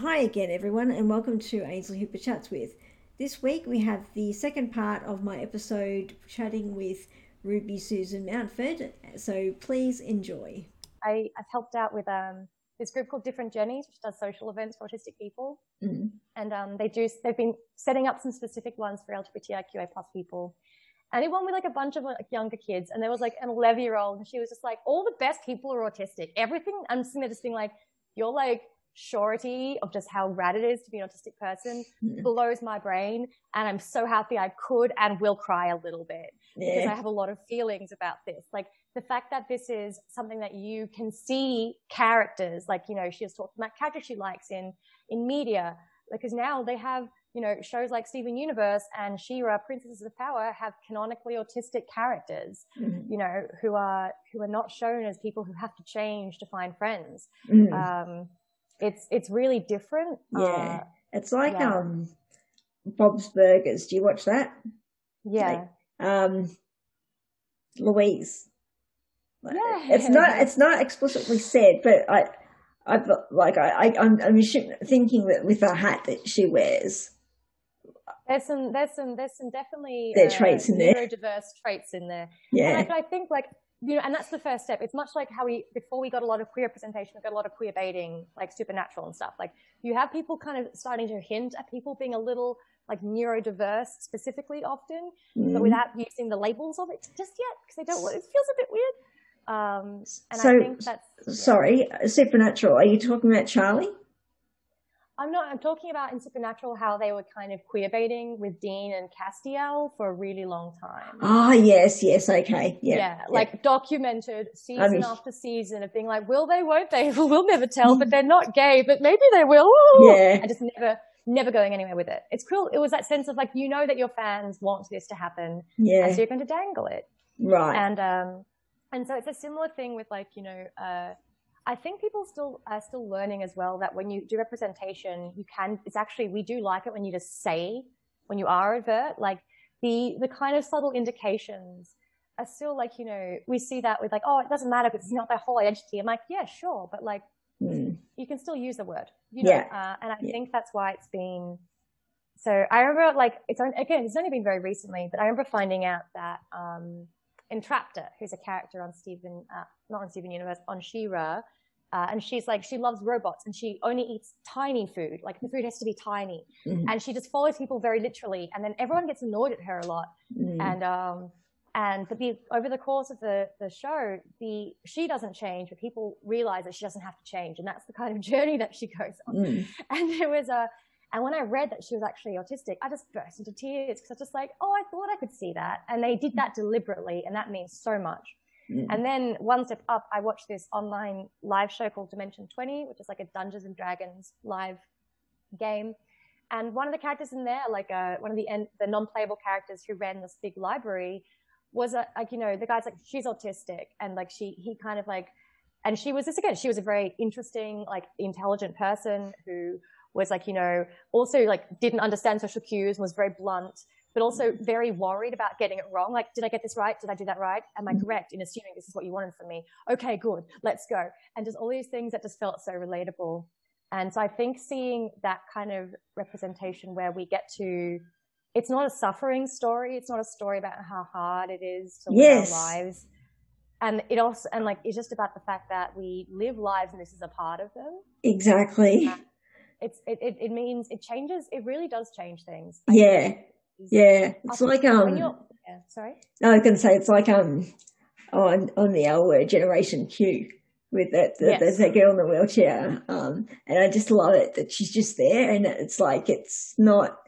Hi again, everyone, and welcome to Ainsley Hooper Chats With. This week we have the second part of my episode chatting with Ruby Susan Mountford, so please enjoy. I, have helped out with um, this group called Different Journeys, which does social events for autistic people, mm and um, they do. They've been setting up some specific ones for LGBTIQA plus people. And it went with like a bunch of like younger kids, and there was like an 11 year old, and she was just like, "All the best people are autistic. Everything." I'm sitting there just being like, "You're like." Surety of just how rad it is to be an autistic person yeah. blows my brain. And I'm so happy I could and will cry a little bit yeah. because I have a lot of feelings about this. Like the fact that this is something that you can see characters, like, you know, she has talked about characters she likes in, in media, because now they have, you know, shows like Steven Universe and She-Ra, Princesses of Power have canonically autistic characters, mm-hmm. you know, who are, who are not shown as people who have to change to find friends. Mm-hmm. Um, it's it's really different. Yeah, uh, it's like yeah. um Bob's Burgers. Do you watch that? Yeah. Like, um, Louise. Yeah. It's not it's not explicitly said, but I. I like I, I I'm, I'm thinking that with the hat that she wears, there's some there's some there's some definitely there uh, traits in there, neurodiverse traits in there. Yeah, and I, I think like you know, and that's the first step. It's much like how we, before we got a lot of queer representation, we got a lot of queer baiting, like supernatural and stuff. Like you have people kind of starting to hint at people being a little like neurodiverse specifically often, mm. but without using the labels of it just yet, because they don't, it feels a bit weird. Um, and so, I think that's, yeah. sorry, supernatural. Are you talking about Charlie? I'm not, I'm talking about in Supernatural how they were kind of queer baiting with Dean and Castiel for a really long time. Ah, oh, yes, yes, okay. Yeah. Yeah, like yeah. documented season I mean, after season of being like, will they, won't they? we'll never tell, but they're not gay, but maybe they will. Yeah. And just never, never going anywhere with it. It's cool. It was that sense of like, you know that your fans want this to happen. Yeah. so you're going to dangle it. Right. And, um, and so it's a similar thing with like, you know, uh, I think people still are still learning as well that when you do representation, you can, it's actually, we do like it when you just say, when you are overt, like the, the kind of subtle indications are still like, you know, we see that with like, oh, it doesn't matter because it's not their whole identity. I'm like, yeah, sure. But like, mm. you can still use the word, you know, yeah. uh, and I yeah. think that's why it's been, so I remember like, it's again, it's only been very recently, but I remember finding out that, um, who's a character on Steven, uh, not on Steven Universe, on She-Ra, uh, and she's like, she loves robots and she only eats tiny food. Like the food has to be tiny. Mm-hmm. And she just follows people very literally. And then everyone gets annoyed at her a lot. Mm-hmm. And, um, and but the, over the course of the, the show, the, she doesn't change, but people realize that she doesn't have to change. And that's the kind of journey that she goes on. Mm. And it was a, and when I read that she was actually autistic, I just burst into tears because I was just like, oh, I thought I could see that. And they did that deliberately. And that means so much. Mm. And then one step up, I watched this online live show called Dimension 20, which is like a Dungeons and Dragons live game. And one of the characters in there, like uh, one of the the non-playable characters who ran this big library, was a, like you know the guy's like she's autistic and like she he kind of like, and she was this again she was a very interesting like intelligent person who was like you know also like didn't understand social cues and was very blunt but also very worried about getting it wrong. Like, did I get this right? Did I do that right? Am I mm-hmm. correct in assuming this is what you wanted from me? Okay, good. Let's go. And just all these things that just felt so relatable. And so I think seeing that kind of representation where we get to, it's not a suffering story. It's not a story about how hard it is to yes. live our lives. And it also, and like, it's just about the fact that we live lives and this is a part of them. Exactly. it's, it, it, it means it changes, it really does change things. yeah. Yeah, it's like um. Yeah, sorry. No, I to say it's like um on on the L word Generation Q with that the, yes. there's that girl in the wheelchair um and I just love it that she's just there and it's like it's not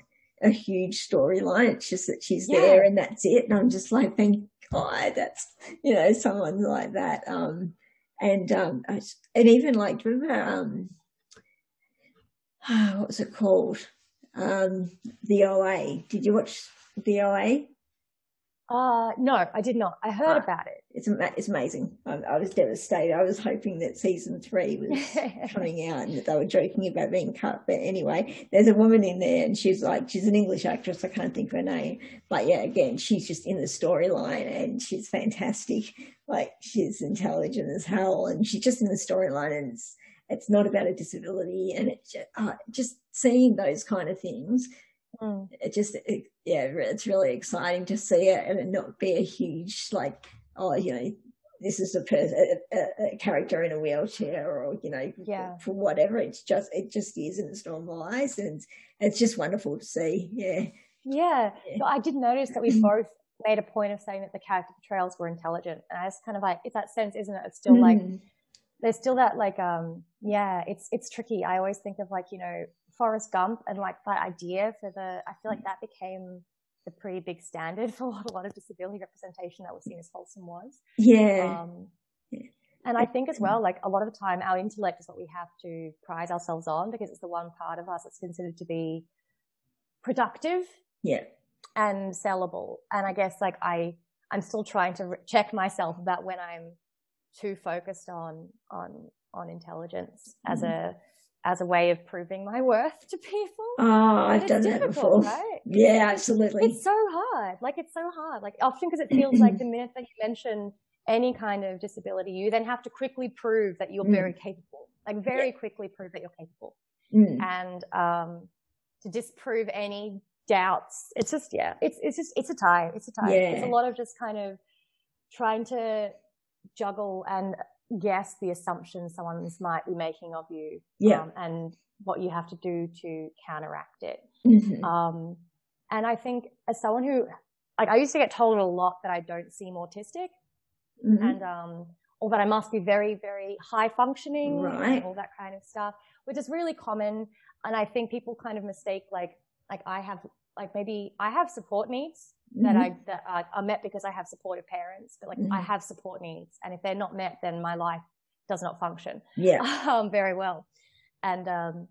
a huge storyline it's just that she's yeah. there and that's it and I'm just like thank God that's you know someone like that um and um I, and even like remember um what was it called um, the OA. Did you watch the OA? Uh, no, I did not. I heard uh, about it. It's it's amazing. I, I, was devastated. I was hoping that season three was coming out and that they were joking about being cut. But anyway, there's a woman in there and she's like, she's an English actress. I can't think of her name. But yeah, again, she's just in the storyline and she's fantastic. Like she's intelligent as hell and she's just in the storyline and it's, it's not about a disability, and it uh, just seeing those kind of things. Mm. It just, it, yeah, it's really exciting to see it and it not be a huge like, oh, you know, this is a, person, a, a, character in a wheelchair or you know yeah. for, whatever it's just it just is and it's normalized and it's, it's just wonderful to see yeah yeah, yeah. i did notice that we both made a point of saying that the character portrayals were intelligent and i was kind of like it's that sense isn't it it's still mm. like there's still that like um yeah it's it's tricky i always think of like you know forrest gump and like that idea for the i feel like that became the pretty big standard for what a lot of disability representation that was seen as wholesome was. Yeah. Um, and I think as well, like a lot of the time, our intellect is what we have to prize ourselves on because it's the one part of us that's considered to be productive. Yeah. And sellable. And I guess like I, I'm still trying to check myself about when I'm too focused on, on, on intelligence mm. as a, as a way of proving my worth to people. Oh, I've done that before. Right? Yeah, absolutely. It's so hard. Like it's so hard. Like often because it feels like the minute that you mention any kind of disability, you then have to quickly prove that you're mm. very capable. Like very yeah. quickly prove that you're capable. Mm. And um, to disprove any doubts, it's just yeah, it's it's just it's a tie. It's a tie. Yeah. It's a lot of just kind of trying to juggle and guess the assumptions someone's might be making of you yeah. Um, and what you have to do to counteract it. Mm-hmm. Um, and I think as someone who, like, I used to get told a lot that I don't seem autistic mm-hmm. and, um, or that I must be very, very high functioning right. and all that kind of stuff, which is really common. And I think people kind of mistake, like, like I have, like maybe I have support needs mm-hmm. that I, that are, are, met because I have supportive parents, but like I mm-hmm. have support needs. And if they're not met, then my life does not function. Yeah. um, very well. And, um,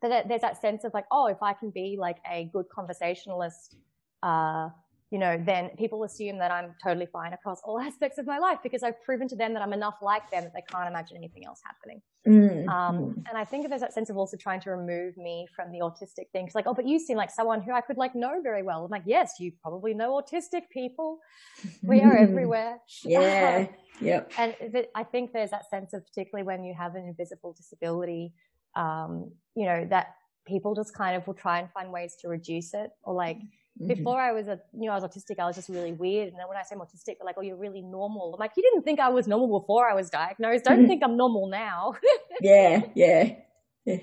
but there's that sense of like, oh, if I can be like a good conversationalist, uh, you know, then people assume that I'm totally fine across all aspects of my life because I've proven to them that I'm enough like them that they can't imagine anything else happening. Mm. Um, and I think there's that sense of also trying to remove me from the autistic thing. Cause like, oh, but you seem like someone who I could like know very well. I'm like, yes, you probably know autistic people. We are everywhere. yeah. yep. And I think there's that sense of particularly when you have an invisible disability, um, you know, that people just kind of will try and find ways to reduce it or like mm-hmm. before I was a, you know, I was autistic, I was just really weird. And then when I say I'm autistic, they're like, oh, you're really normal. I'm like, you didn't think I was normal before I was diagnosed. Don't think I'm normal now. yeah, yeah, yeah,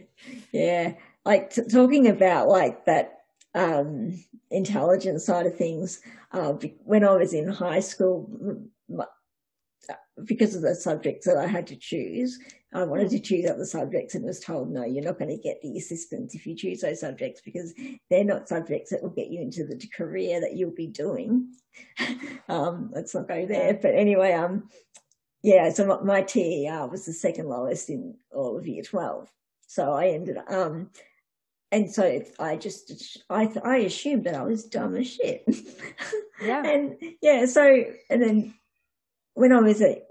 yeah. Like t- talking about like that um, intelligence side of things. Uh, when I was in high school, because of the subjects that I had to choose, I wanted to choose other subjects and was told, no, you're not going to get the assistance if you choose those subjects because they're not subjects that will get you into the career that you'll be doing. um, let's not go there. But anyway, um, yeah, so my, my TER was the second lowest in all of year 12. So I ended up, um, and so I just, I, I assumed that I was dumb as shit. yeah. and yeah, so, and then when I was at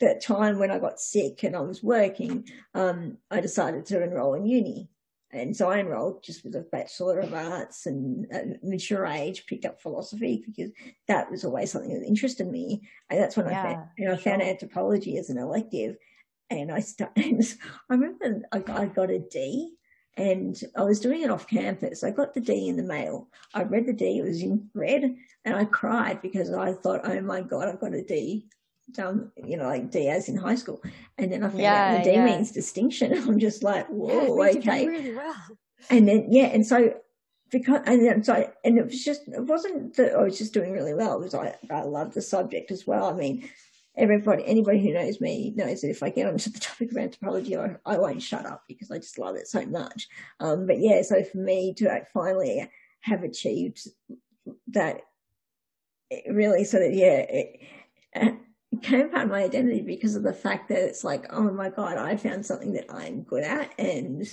that time when I got sick and I was working, um, I decided to enroll in uni. And so I enrolled just with a Bachelor of Arts and at mature age, picked up philosophy because that was always something that interested me. And that's when yeah, I found, you know, I found anthropology as an elective. And I started, I remember I, I got a D and I was doing it off campus. I got the D in the mail. I read the D, it was in red, and I cried because I thought, oh my God, I've got a D done, you know, like Diaz in high school. And then I found yeah, out the D yeah. means distinction. I'm just like, whoa, yeah, okay. Really well. And then, yeah, and so, because, and then, so, and it was just, it wasn't that I was just doing really well. It was like, I love the subject as well. I mean, everybody, anybody who knows me knows that if I get onto the topic of anthropology, I, I won't shut up because I just love it so much. Um, but yeah, so for me to finally have achieved that, really so that, yeah, it, came part of my identity because of the fact that it's like, oh my God, I found something that I'm good at. And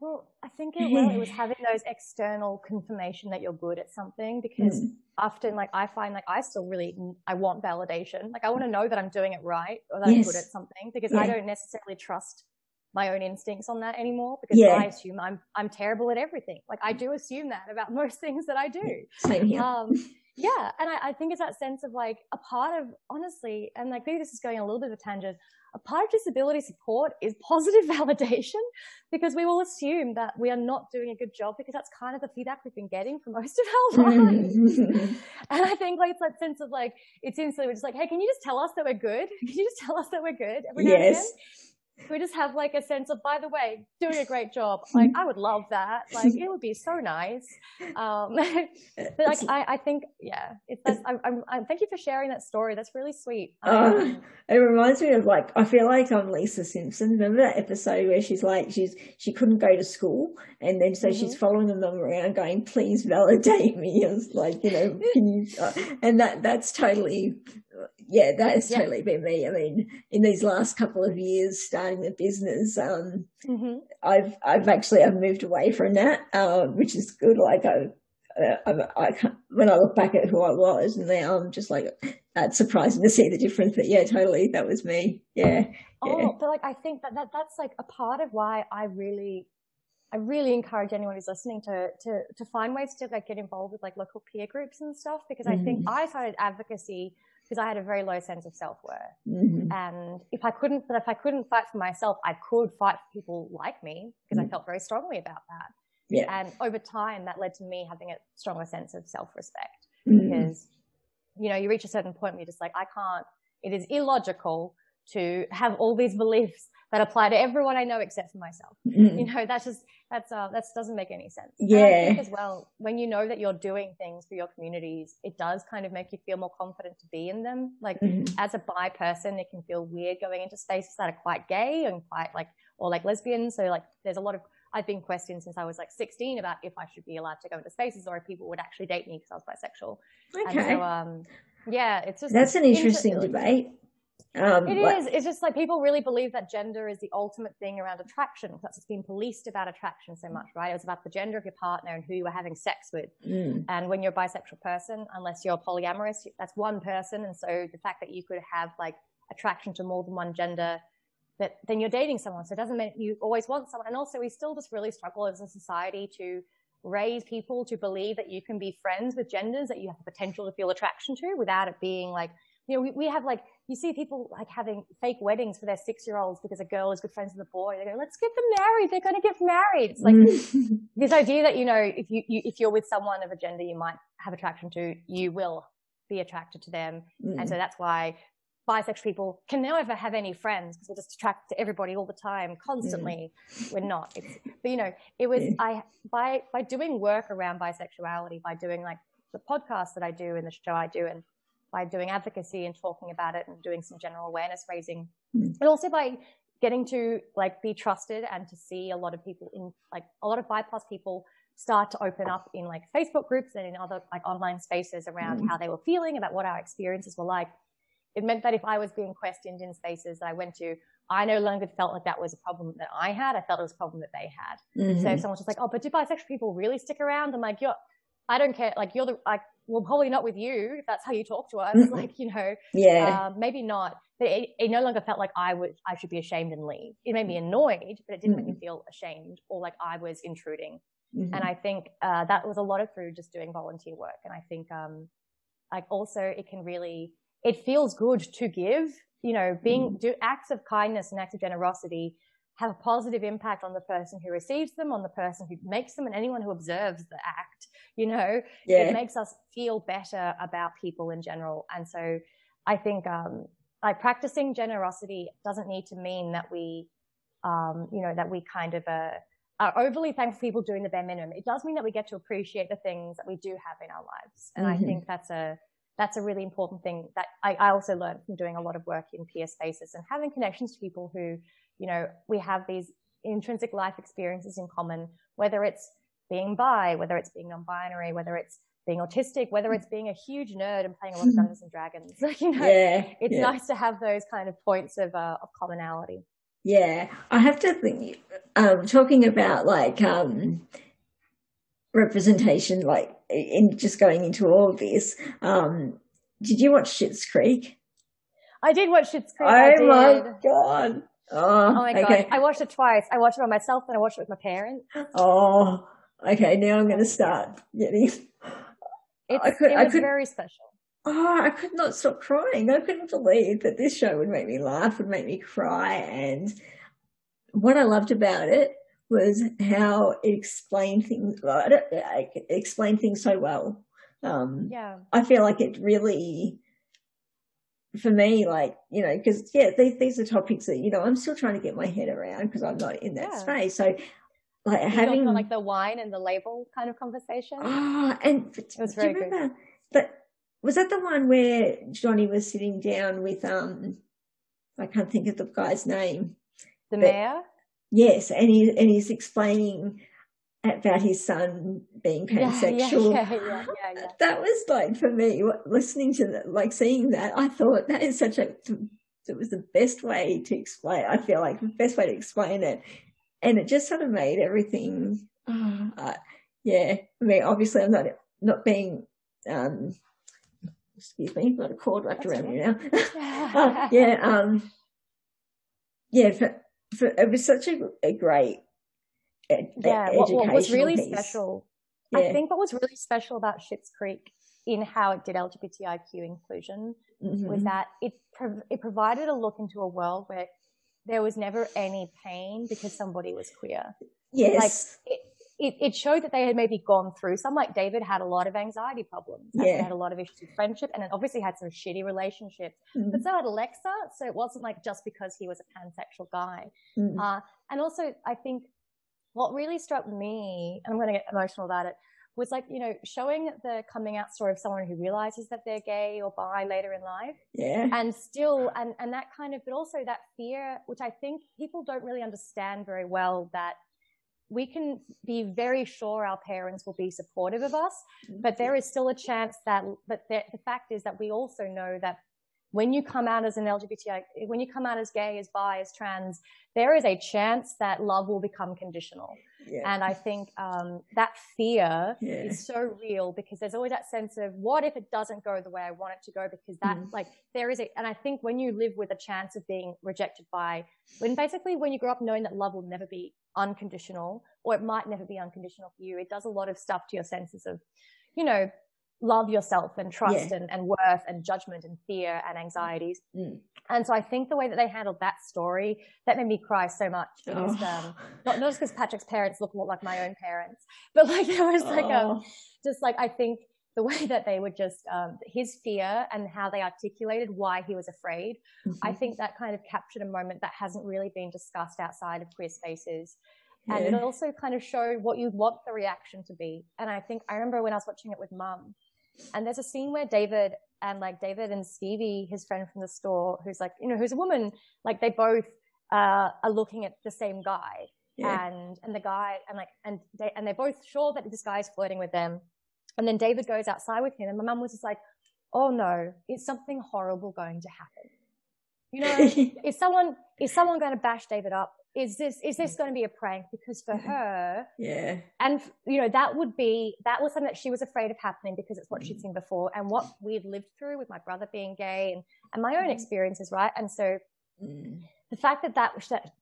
well, I think it, well, it was having those external confirmation that you're good at something because mm. often, like, I find like I still really, I want validation. Like, I want to know that I'm doing it right or that yes. I'm good at something because yeah. I don't necessarily trust my own instincts on that anymore because yeah. I assume I'm, I'm terrible at everything. Like, I do assume that about most things that I do. Same here. Um, yeah, and I, I, think it's that sense of like a part of honestly, and like maybe this is going a little bit of a tangent. A part of disability support is positive validation because we will assume that we are not doing a good job because that's kind of the feedback we've been getting for most of our mm-hmm. lives. and I think like it's that sense of like it's instantly we're just like, hey, can you just tell us that we're good? Can you just tell us that we're good every now yes. We just have like a sense of, by the way, doing a great job. Like, I would love that. Like, it would be so nice. Um, but like, I, I think, yeah, it's, that's, I, I'm, I'm, thank you for sharing that story. That's really sweet. Uh, it reminds me of like, I feel like I'm Lisa Simpson. Remember that episode where she's like, she's, she couldn't go to school. And then so mm-hmm. she's following them around going, please validate me. It's like, you know, you, uh, and that, that's totally yeah, that has yeah. totally been me. I mean, in these last couple of years, starting the business, um, mm-hmm. I've I've actually I've moved away from that, uh, which is good. Like I, uh, I, I when I look back at who I was, and now I'm just like, it's surprising to see the difference. But yeah, totally, that was me. Yeah. Oh, yeah. but like I think that, that that's like a part of why I really I really encourage anyone who's listening to to to find ways to like get involved with like local peer groups and stuff because mm-hmm. I think mm-hmm. I started advocacy because I had a very low sense of self worth. Mm-hmm. And if I couldn't, but if I couldn't fight for myself, I could fight for people like me because mm-hmm. I felt very strongly about that. Yeah. And over time, that led to me having a stronger sense of self respect mm-hmm. because, you know, you reach a certain point where you're just like, I can't, it is illogical to have all these beliefs that apply to everyone I know except for myself. Mm. You know, that's just that's uh that doesn't make any sense. Yeah. as well, when you know that you're doing things for your communities, it does kind of make you feel more confident to be in them. Like mm. as a bi person, it can feel weird going into spaces that are quite gay and quite like or like lesbian. So like there's a lot of I've been questioned since I was like 16 about if I should be allowed to go into spaces or if people would actually date me because I was bisexual. Okay. And so, um, yeah, it's just that's an interesting debate. Um, it is. It's just like people really believe that gender is the ultimate thing around attraction. That's what's been policed about attraction so much, right? It was about the gender of your partner and who you were having sex with. Mm. And when you're a bisexual person, unless you're polyamorous, that's one person. And so the fact that you could have like attraction to more than one gender, that then you're dating someone. So it doesn't mean you always want someone. And also we still just really struggle as a society to raise people to believe that you can be friends with genders that you have the potential to feel attraction to without it being like you know, we, we have like, you see people like having fake weddings for their six year olds because a girl is good friends with a boy. They go, let's get them married. They're going to get married. It's like mm. this idea that, you know, if you, you, if you're with someone of a gender you might have attraction to, you will be attracted to them. Mm. And so that's why bisexual people can never have any friends because we're just attracted to everybody all the time, constantly. Mm. We're not. It's, but you know, it was, I, by, by doing work around bisexuality, by doing like the podcast that I do and the show I do and by doing advocacy and talking about it and doing some general awareness raising, mm. but also by getting to like be trusted and to see a lot of people in like a lot of BIPOC people start to open up in like Facebook groups and in other like online spaces around mm. how they were feeling about what our experiences were like. It meant that if I was being questioned in spaces that I went to, I no longer felt like that was a problem that I had. I felt it was a problem that they had. Mm-hmm. So if someone's just like, oh, but do bisexual people really stick around? I'm like, you're, I don't care. Like you're the, like, well, probably not with you if that's how you talk to us. Mm-hmm. like, you know, yeah, um, maybe not. But it, it, no longer felt like I would, I should be ashamed and leave. It made me annoyed, but it didn't mm-hmm. make me feel ashamed or like I was intruding. Mm-hmm. And I think uh, that was a lot of through just doing volunteer work. And I think, um, like also it can really, it feels good to give. You know, being mm-hmm. do acts of kindness and acts of generosity have a positive impact on the person who receives them, on the person who makes them, and anyone who observes the act. You know, yeah. it makes us feel better about people in general. And so I think, um, like practicing generosity doesn't need to mean that we, um, you know, that we kind of, uh, are overly thankful for people doing the bare minimum. It does mean that we get to appreciate the things that we do have in our lives. And mm-hmm. I think that's a, that's a really important thing that I, I also learned from doing a lot of work in peer spaces and having connections to people who you know, we have these intrinsic life experiences in common, whether it's being bi, whether it's being non-binary, whether it's being autistic, whether it's being a huge nerd and playing a lot of Dungeons and Dragons. Like, you know, yeah, it's yeah. nice to have those kind of points of, uh, of commonality. Yeah, I have to think, um, talking about like, um, representation, like in just going into all of this, um, did you watch Schitt's Creek? I did watch Schitt's Creek. Oh my God. Oh, oh my god! I watched it twice. I watched it by myself, and I watched it with my parents. Oh, okay. Now I'm going to start getting. It's, I could, it was I could, very special. Oh, I could not stop crying. I couldn't believe that this show would make me laugh, would make me cry. And what I loved about it was how it explained things. Well, It explained things so well. Um, yeah, I feel like it really, for me, like you know, because yeah, these these are topics that you know I'm still trying to get my head around because I'm not in that yeah. space. So like you having like the wine and the label kind of conversation. Oh, and it was very good. That was that the one where Johnny was sitting down with um, I can't think of the guy's name. The but, mayor. Yes, and he and he's explaining about his son being pansexual. Yeah, yeah, yeah. That was like for me, listening to that, like seeing that, I thought that is such a. It was the best way to explain. I feel like the best way to explain it and it just sort of made everything. Uh, yeah, I mean, obviously, I'm not not being. Um, excuse me, got a cord wrapped That's around me now. uh, yeah, um, yeah. For, for, it was such a, a great. Ed, yeah, what, what, was really piece. special. Yeah. I think what was really special about Schitt's Creek in how it did LGBTIQ inclusion mm-hmm. was that it it provided a look into a world where there was never any pain because somebody was queer. Yes. Like it, it, it, showed that they had maybe gone through some, like David had a lot of anxiety problems. Yeah. had a lot of issues with friendship and then obviously had some shitty relationships. Mm. But so had Alexis. So it wasn't like just because he was a pansexual guy. Mm. Uh, and also I think what really struck me, and I'm going to get emotional about it, was like, you know, showing the coming out story of someone who realizes that they're gay or bi later in life. Yeah. And still, and, and that kind of, but also that fear, which I think people don't really understand very well that we can be very sure our parents will be supportive of us, but there is still a chance that, but the, the fact is that we also know that when you come out as an LGBTI, when you come out as gay, as bi, as trans, there is a chance that love will become conditional. Yeah. And I think um, that fear yeah. is so real because there's always that sense of what if it doesn't go the way I want it to go? Because that, mm. like, there is a, and I think when you live with a chance of being rejected by, when basically when you grow up knowing that love will never be unconditional or it might never be unconditional for you, it does a lot of stuff to your senses of, you know, love yourself and trust yeah. and, and, worth and judgment and fear and anxieties. Mm. And so I think the way that they handled that story, that made me cry so much. Because, oh. um, not, not just because Patrick's parents look a lot like my own parents, but like there was like um, oh. um, just like I think the way that they would just um, his fear and how they articulated why he was afraid. Mm-hmm. I think that kind of captured a moment that hasn't really been discussed outside of queer spaces. Yeah. And it also kind of showed what you want the reaction to be. And I think I remember when I was watching it with mum, and there's a scene where David and like David and Stevie, his friend from the store, who's like, you know, who's a woman, like they both uh, are looking at the same guy. Yeah. And, and the guy, and like, and they, and they're both sure that this guy is flirting with them. And then David goes outside with him and my mum was just like, oh no, is something horrible going to happen? You know, is someone, is someone going to bash David up? Is this is this going to be a prank? Because for her yeah. and you know that would be that was something that she was afraid of happening because it's what she'd seen before and what we'd lived through with my brother being gay and, and my own mm. experiences right? And so mm. the fact that that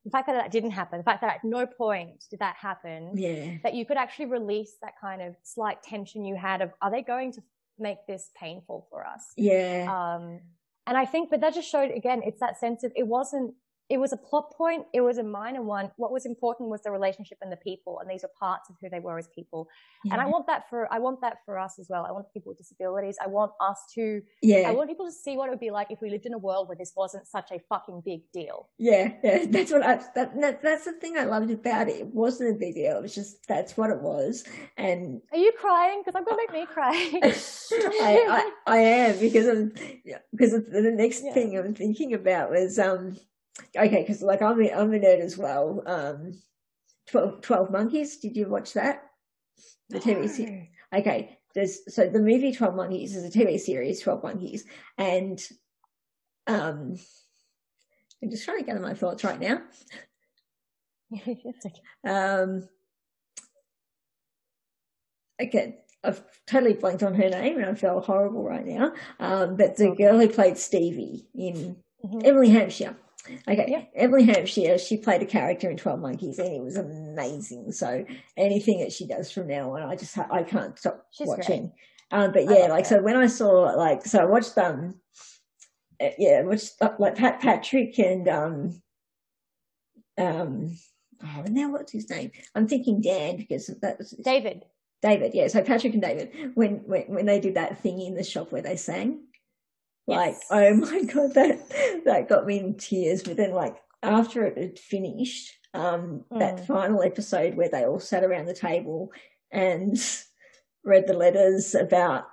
the fact that that didn't happen the fact that at no point did that happen yeah. that you could actually release that kind of slight tension you had of are they going to make this painful for us? Yeah. Um and I think, but that just showed again, it's that sense of it wasn't it was a plot point. It was a minor one. What was important was the relationship and the people, and these are parts of who they were as people. Yeah. And I want that for I want that for us as well. I want people with disabilities. I want us to. Yeah. I want people to see what it would be like if we lived in a world where this wasn't such a fucking big deal. Yeah, yeah. That's what I. That, that, that's the thing I loved about it. It wasn't a big deal. It was just that's what it was. And are you crying? Because I'm gonna make me cry. I, I, I am because of because the next yeah. thing I'm thinking about was um okay, because like I'm a, I'm a nerd as well. Um, 12, 12 Monkeys. Did you watch that? The TV series. Okay, there's so the movie Twelve Monkeys is a TV series, Twelve Monkeys, and um, I'm just trying to gather my thoughts right now. um, okay, I've totally blanked on her name, and I feel horrible right now. Um, but the girl who played Stevie in mm-hmm. Emily Hampshire. Okay, yeah. Emily Hampshire, she played a character in Twelve Monkeys, and it was amazing. So anything that she does from now on, I just I can't stop She's watching. Um, but yeah, like, it. so when I saw, like, so I watched, um, uh, yeah, watched, uh, like, Pat Patrick and, um, um, oh, now what's his name? I'm thinking Dan because that was David. David, yeah. So Patrick and David, when, when, when they did that thing in the shop where they sang, like, yes. oh my God, that, that got me in tears. But then, like, after it had finished, um, mm. that final episode where they all sat around the table and read the letters about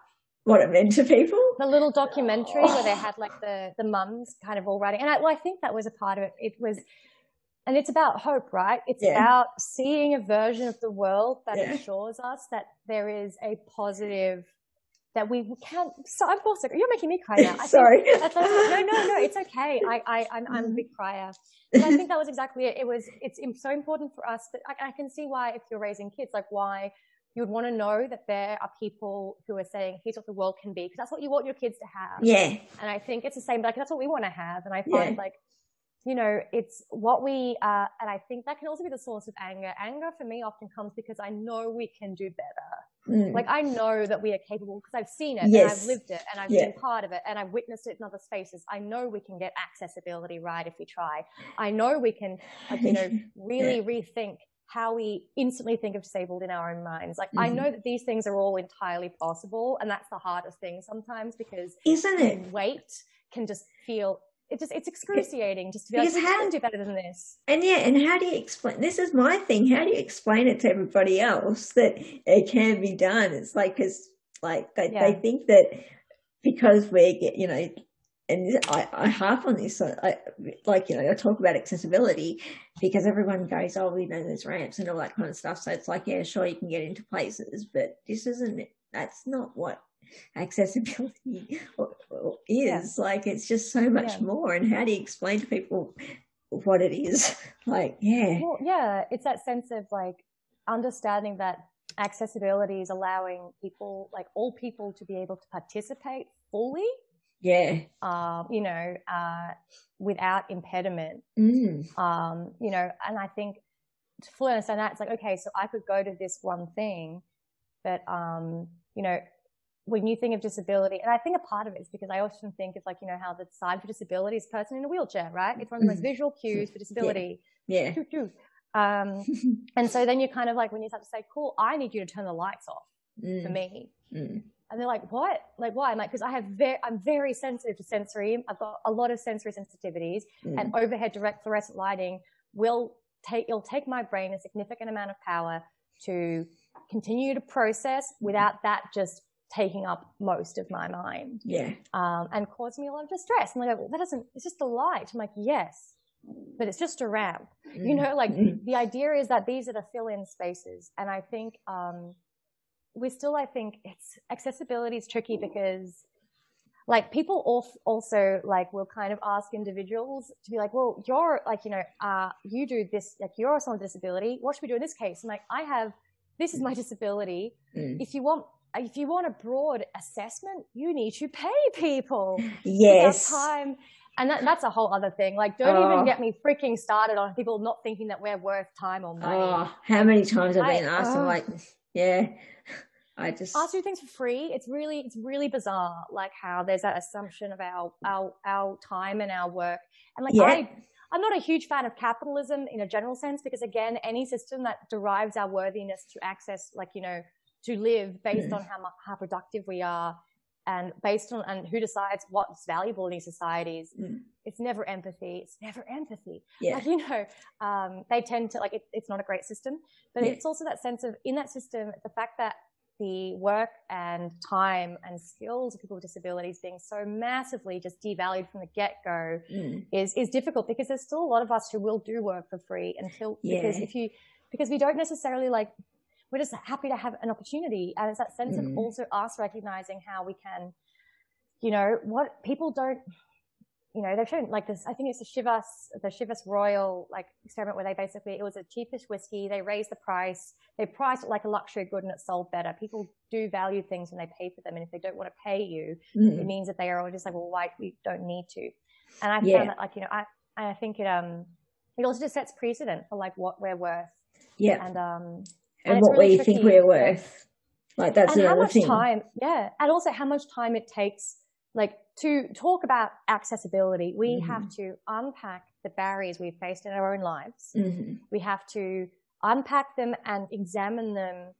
what it meant to people. The little documentary oh. where they had like the the mums kind of all writing, and I, well, I think that was a part of it. It was, and it's about hope, right? It's yeah. about seeing a version of the world that yeah. assures us that there is a positive that we can't. So I'm also you're making me cry now. I Sorry. That's, no, no, no. It's okay. I, I, I'm, I'm a big mm-hmm. crier. But I think that was exactly it. It was. It's so important for us that I, I can see why, if you're raising kids, like why you would want to know that there are people who are saying, here's what the world can be, because that's what you want your kids to have. Yeah. And I think it's the same, like, that's what we want to have. And I find, yeah. like, you know, it's what we, uh, and I think that can also be the source of anger. Anger for me often comes because I know we can do better. Mm. Like I know that we are capable because I've seen it yes. and I've lived it and I've yeah. been part of it and I've witnessed it in other spaces. I know we can get accessibility right if we try. I know we can, like, you know, really yeah. rethink how we instantly think of disabled in our own minds. Like mm-hmm. I know that these things are all entirely possible and that's the hardest thing sometimes because isn't it weight can just feel it just it's excruciating just to be because like, how, can do better than this. And yeah, and how do you explain? This is my thing. How do you explain it to everybody else that it can be done? It's like because like they yeah. they think that because we're you know. And I, I harp on this, I, like, you know, I talk about accessibility because everyone goes, oh, we know there's ramps and all that kind of stuff. So it's like, yeah, sure, you can get into places, but this isn't, that's not what accessibility is yeah. like it's just so much yeah. more and how do you explain to people what it is like yeah well, yeah it's that sense of like understanding that accessibility is allowing people like all people to be able to participate fully yeah um you know uh without impediment mm. um you know and i think to fully understand that it's like okay so i could go to this one thing but um you know when you think of disability, and I think a part of it is because I often think of like, you know, how the sign for disability is person in a wheelchair, right? It's one of the most mm-hmm. visual cues for disability. Yeah. yeah. Um, and so then you're kind of like, when you have to say, cool, I need you to turn the lights off mm. for me. Mm. And they're like, what? Like, why? I'm like, because I have very, I'm very sensitive to sensory. I've got a lot of sensory sensitivities mm. and overhead direct fluorescent lighting will take, it'll take my brain a significant amount of power to continue to process without that just taking up most of my mind. Yeah. Um, and causing me a lot of distress. And I go, well, that doesn't, it's just a light. I'm like, yes, but it's just a ramp. Mm. You know, like mm. the idea is that these are the fill in spaces. And I think, um, we still, I think it's accessibility is tricky because like people also like will kind of ask individuals to be like, well, you're like, you know, uh, you do this, like you're someone with disability. What should we do in this case? I'm like, I have, this is my disability. Mm. If you want if you want a broad assessment, you need to pay people. Yes. Time. And that, that's a whole other thing. Like, don't oh. even get me freaking started on people not thinking that we're worth time or money. Oh, how many times I've been asked, I'm like, yeah, I just ask you things for free. It's really, it's really bizarre, like how there's that assumption of our, our, our time and our work. And like, yeah. I, I'm not a huge fan of capitalism in a general sense because again, any system that derives our worthiness to access, like, you know, to live based on how, how productive we are and based on and who decides what's valuable in these societies mm. it's never empathy it's never empathy yeah. like you know um, they tend to like it, it's not a great system but yeah. it's also that sense of in that system the fact that the work and time and skills of people with disabilities being so massively just devalued from the get-go mm. is is difficult because there's still a lot of us who will do work for free until yeah. because if you because we don't necessarily like we're just happy to have an opportunity. And it's that sense mm. of also us recognizing how we can, you know, what people don't, you know, they've shown like this, I think it's the Chivas, the Chivas Regal like experiment where they basically, it was a cheapish whiskey. They raised the price. They priced it like a luxury good and it sold better. People do value things when they pay for them. And if they don't want to pay you, mm. it means that they are all just like, well, why we don't need to. And I yeah. found that like, you know, I, I think it, um, it also just sets precedent for like what we're worth. Yeah. And, um, and, and what really we think we're worth. Like that's and how much thing. time, yeah, and also how much time it takes, like to talk about accessibility. We mm-hmm. have to unpack the barriers we've faced in our own lives. Mm-hmm. We have to unpack them and examine them.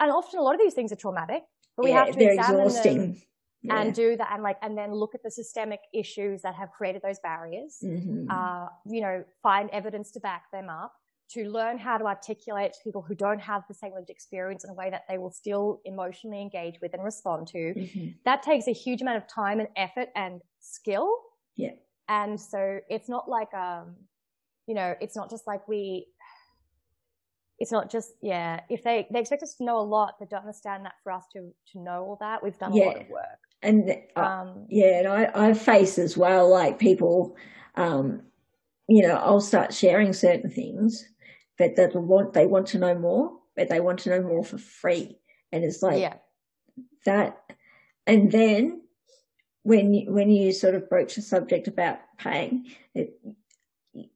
And often a lot of these things are traumatic, but we yeah, have to examine exhausting. them yeah. and do that and like and then look at the systemic issues that have created those barriers mm-hmm. uh, you know find evidence to back them up to learn how to articulate to people who don't have the same lived experience in a way that they will still emotionally engage with and respond to mm-hmm. that takes a huge amount of time and effort and skill yeah and so it's not like um you know it's not just like we it's not just yeah if they they expect us to know a lot they don't understand that for us to to know all that we've done yeah. a lot of work and uh, um, yeah, and I I face as well like people, um, you know, I'll start sharing certain things, but they want they want to know more, but they want to know more for free, and it's like yeah. that, and then when you, when you sort of broach the subject about paying, it,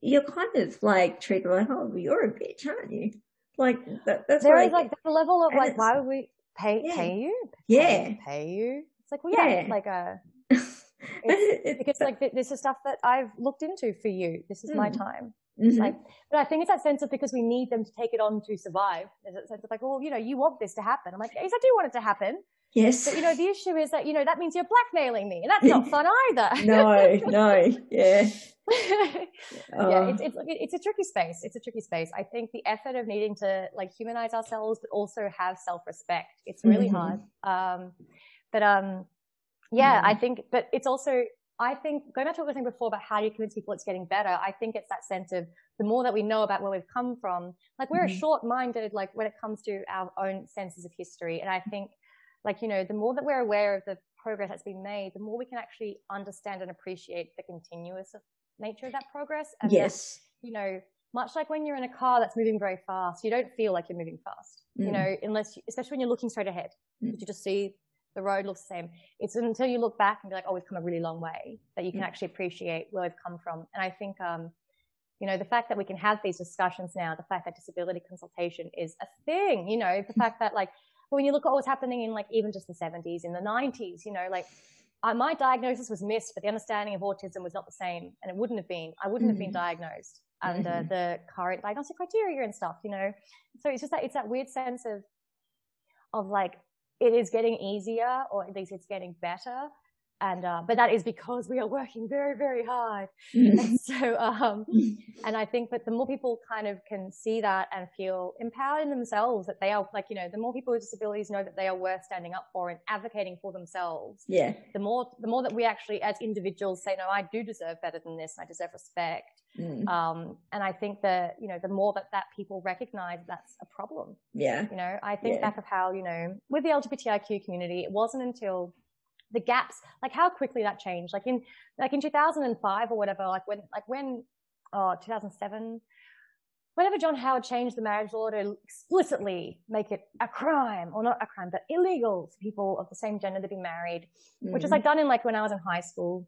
you're kind of like treated like, oh, you're a bitch, aren't you? Like that, that's there like, is like the level of like, why would we pay yeah. pay you? Yeah, pay you. It's like, well, yeah, Yeah. like a, It- it's, because like this is stuff that I've looked into for you. This is my Mm. time. Mhm. Like, but I think it's that sense of because we need them to take it on to survive. There's that sense of like, well, you know, you want this to happen. I'm like, yes, I do want it to happen. yes, But you know, the issue is that you know that means you're blackmailing me, and that's not fun either. no, no, yeah, yeah, Oh. it's, it's it's a tricky space. It's a tricky space. I think the effort of needing to like humanize ourselves, but also have self respect. It's really Mhm. hard. Um, but um, yeah, Mhm. I think. But it's also I think going back to what we were saying before about how do you convince people it's getting better. I think it's that sense of the more that we know about where we've come from. Like we're Mhm. short minded, like when it comes to our own senses of history. And I think, like you know, the more that we're aware of the progress that's been made, the more we can actually understand and appreciate the continuous nature of that progress. And that yes, you know, much like when you're in a car that's moving very fast, you don't feel like you're moving fast, you Mm. know, unless, you, especially when you're looking straight ahead, Mm. you just see the road looks the same. It's until you look back and be like, oh, we've come a really long way that you can Mm. actually appreciate where we've come from. And I think, um, you know, the fact that we can have these discussions now, the fact that disability consultation is a thing, you know, the fact that like, when you look at what was happening in like even just the 70s, in the 90s, you know, like uh, my diagnosis was missed, but the understanding of autism was not the same, and it wouldn't have been. I wouldn't have been Mhm. diagnosed under Mhm. the current diagnostic criteria and stuff, you know. So it's just that it's that weird sense of of like it is getting easier, or at least it's getting better. And uh, but that is because we are working very, very hard. Mm. And so, um, and I think that the more people kind of can see that and feel empowered in themselves, that they are like, you know, the more people with disabilities know that they are worth standing up for and advocating for themselves, yeah, the more, the more that we actually as individuals say, no, I do deserve better than this I deserve respect. Mm. Um, and I think that, you know, the more that that people recognize that's a problem, yeah, you know, I think Yeah. back of how, you know, with the LGBTIQ community, it wasn't until the gaps, like how quickly that changed. Like in, like in 2005 or whatever, like when, like when, oh, 2007, whenever John Howard changed the marriage law to explicitly make it a crime, or not a crime, but illegal for people of the same gender to be married, which is Mm. like done in like when I was in high school.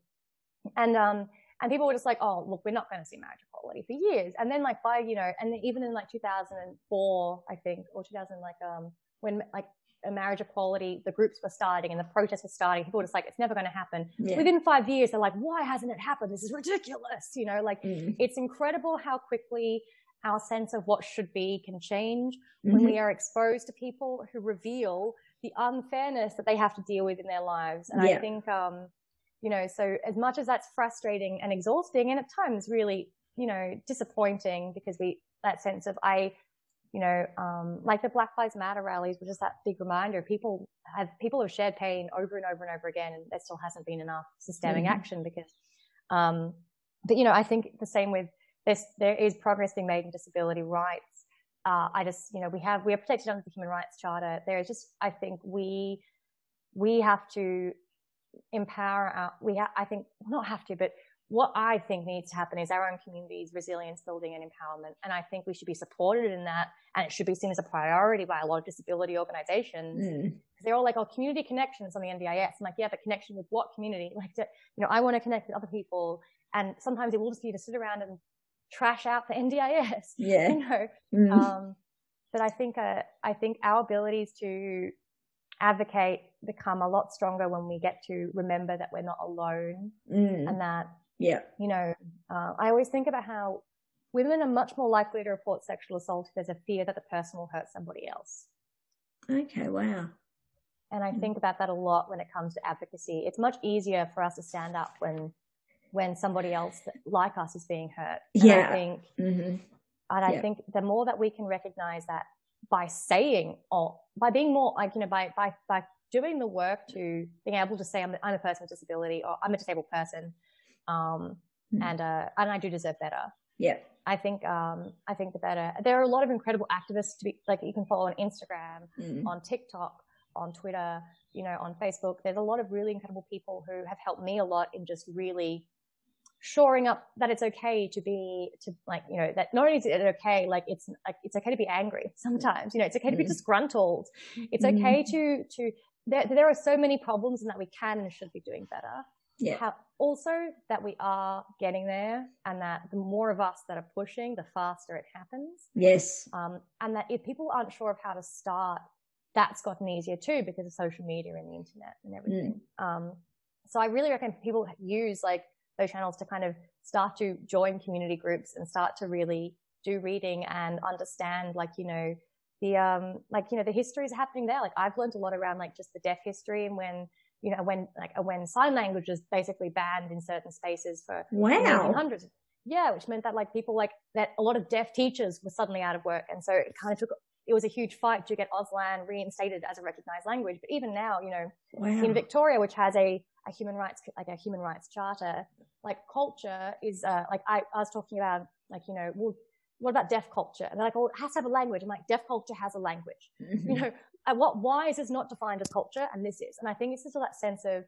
And, um, and people were just like, oh, look, we're not going to see marriage equality for years. And then like by, you know, and even in like 2004, I think, or 2000, like, um, when like marriage equality, the groups were starting and the protests were starting, people were just like, it's never going to happen. yeah. Within five years, they're like, why hasn't it happened? This is ridiculous. You know, like Mm. it's incredible how quickly our sense of what should be can change when Mhm. we are exposed to people who reveal the unfairness that they have to deal with in their lives. And I think, um, you know, so as much as that's frustrating and exhausting and at times really, you know, disappointing because we, that sense of I, you know, um, like the Black Lives Matter rallies were just that big reminder. People have, people have shared pain over and over and over again and there still hasn't been enough systemic Mhm. action because, um, but you know, I think the same with this, there is progress being made in disability rights. Uh, I just, you know, we have, we are protected under the Human Rights Charter. There is just, I think we, we have to empower our, we ha- I think, not have to, but what I think needs to happen is our own communities, resilience building and empowerment. And I think we should be supported in that. And it should be seen as a priority by a lot of disability organizations. Mm. They're all like, oh, community connections on the NDIS. I'm like, yeah, but connection with what community? Like, to, you know, I want to connect with other people. And sometimes it will just be to sit around and trash out the NDIS, Yeah. you know. Mm. Um, but I think, uh, I think our abilities to advocate become a lot stronger when we get to remember that we're not alone mm. and that yeah you know uh, i always think about how women are much more likely to report sexual assault if there's a fear that the person will hurt somebody else okay wow and i mm. think about that a lot when it comes to advocacy it's much easier for us to stand up when when somebody else like us is being hurt and yeah i think mm-hmm. and i yeah. think the more that we can recognize that by saying or by being more like you know by by by doing the work to being able to say I'm, I'm a person with disability or I'm a disabled person um, mm. and uh, and I do deserve better. Yeah. I think um, I think the better. There are a lot of incredible activists to be like you can follow on Instagram, mm. on TikTok, on Twitter, you know, on Facebook. There's a lot of really incredible people who have helped me a lot in just really shoring up that it's okay to be to like you know that not only is it okay like it's like it's okay to be angry sometimes you know it's okay to be mm. disgruntled it's mm. okay to to there, there are so many problems and that we can and should be doing better yeah How, also that we are getting there and that the more of us that are pushing the faster it happens yes um, and that if people aren't sure of how to start that's gotten easier too because of social media and the internet and everything mm. um, so i really recommend people use like those channels to kind of start to join community groups and start to really do reading and understand like, you know, the, um, like, you know, the histories happening there. Like I've learned a lot around like just the deaf history and when, you know, when like when sign language was basically banned in certain spaces for wow. hundreds. Yeah, which meant that like people like that a lot of deaf teachers were suddenly out of work. And so it kind of took it was a huge fight to get Auslan reinstated as a recognized language. But even now, you know, wow. in Victoria, which has a, a human rights, like a human rights charter, like culture is, uh, like I, I was talking about, like, you know, well, what about deaf culture? And they're like, oh, it has to have a language. I'm like, deaf culture has a language. Mm-hmm. You know, what, why is this not defined as culture? And this is. And I think it's just that sense of,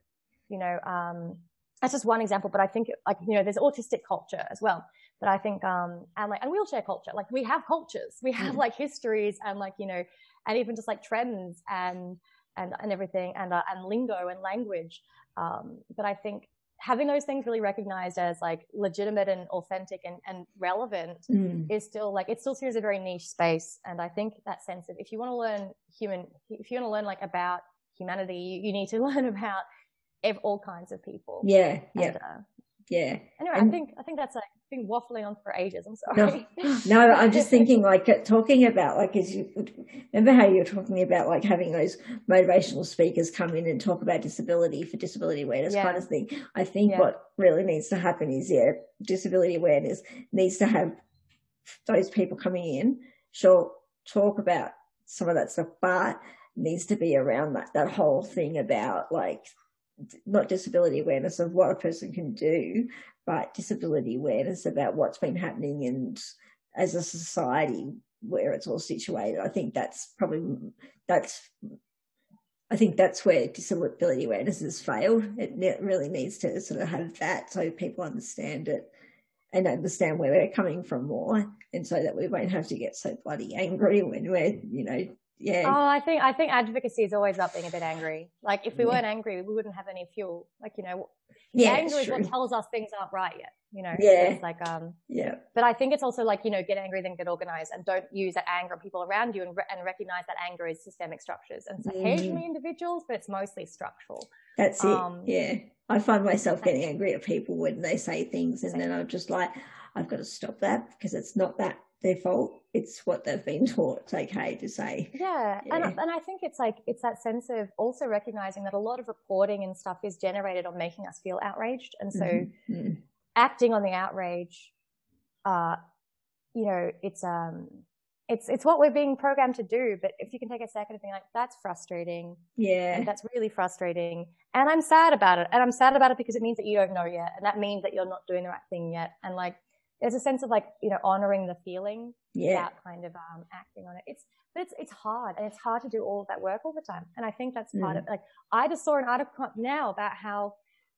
you know, um, that's just one example, but I think like, you know, there's autistic culture as well. But I think, um, and like, and wheelchair culture, like we have cultures, we have mm. like histories and like, you know, and even just like trends and, and, and everything and, uh, and lingo and language. Um, but I think having those things really recognized as like legitimate and authentic and, and relevant mm. is still like it still seems a very niche space. And i think that sense of if you want to learn human if you want to learn like about humanity you, you need to learn about all kinds of people. Yeah yeah. And, uh, yeah anyway and, i think i think that's like I've been waffling on for ages. I'm sorry. No, no I'm just thinking like uh, talking about like as you remember how you were talking about like having those motivational speakers come in and talk about disability for disability awareness yeah. kind of thing. I think yeah. what really needs to happen is yeah, disability awareness needs to have those people coming in, sure, talk about some of that stuff, but needs to be around that that whole thing about like not disability awareness of what a person can do, but disability awareness about what's been happening and as a society where it's all situated. I think that's probably that's I think that's where disability awareness has failed. It really needs to sort of have that so people understand it and understand where we're coming from more, and so that we won't have to get so bloody angry when we're, you know, yeah. Oh, I think I think advocacy is always about being a bit angry. Like if we yeah. weren't angry, we wouldn't have any fuel. Like you know, yeah, anger is what tells us things aren't right yet. You know, yeah. It's like um, yeah. But I think it's also like you know, get angry then get organized, and don't use that anger on people around you, and re- and recognize that anger is systemic structures, and it's mm. occasionally individuals, but it's mostly structural. That's um, it. Yeah, I find myself getting angry at people when they say things, and then I'm just like, I've got to stop that because it's not that their fault. It's what they've been taught. It's okay to say. Yeah. yeah. And, and I think it's like, it's that sense of also recognizing that a lot of reporting and stuff is generated on making us feel outraged. And so mm-hmm. mm-hmm. acting on the outrage, uh, you know, it's, um, it's, it's what we're being programmed to do. But if you can take a second and be like, that's frustrating. Yeah. And that's really frustrating. And I'm sad about it. And I'm sad about it because it means that you don't know yet. And that means that you're not doing the right thing yet. And like, there's a sense of like you know honoring the feeling yeah. without kind of um, acting on it. It's but it's it's hard and it's hard to do all of that work all the time. And I think that's part mm. of like I just saw an article now about how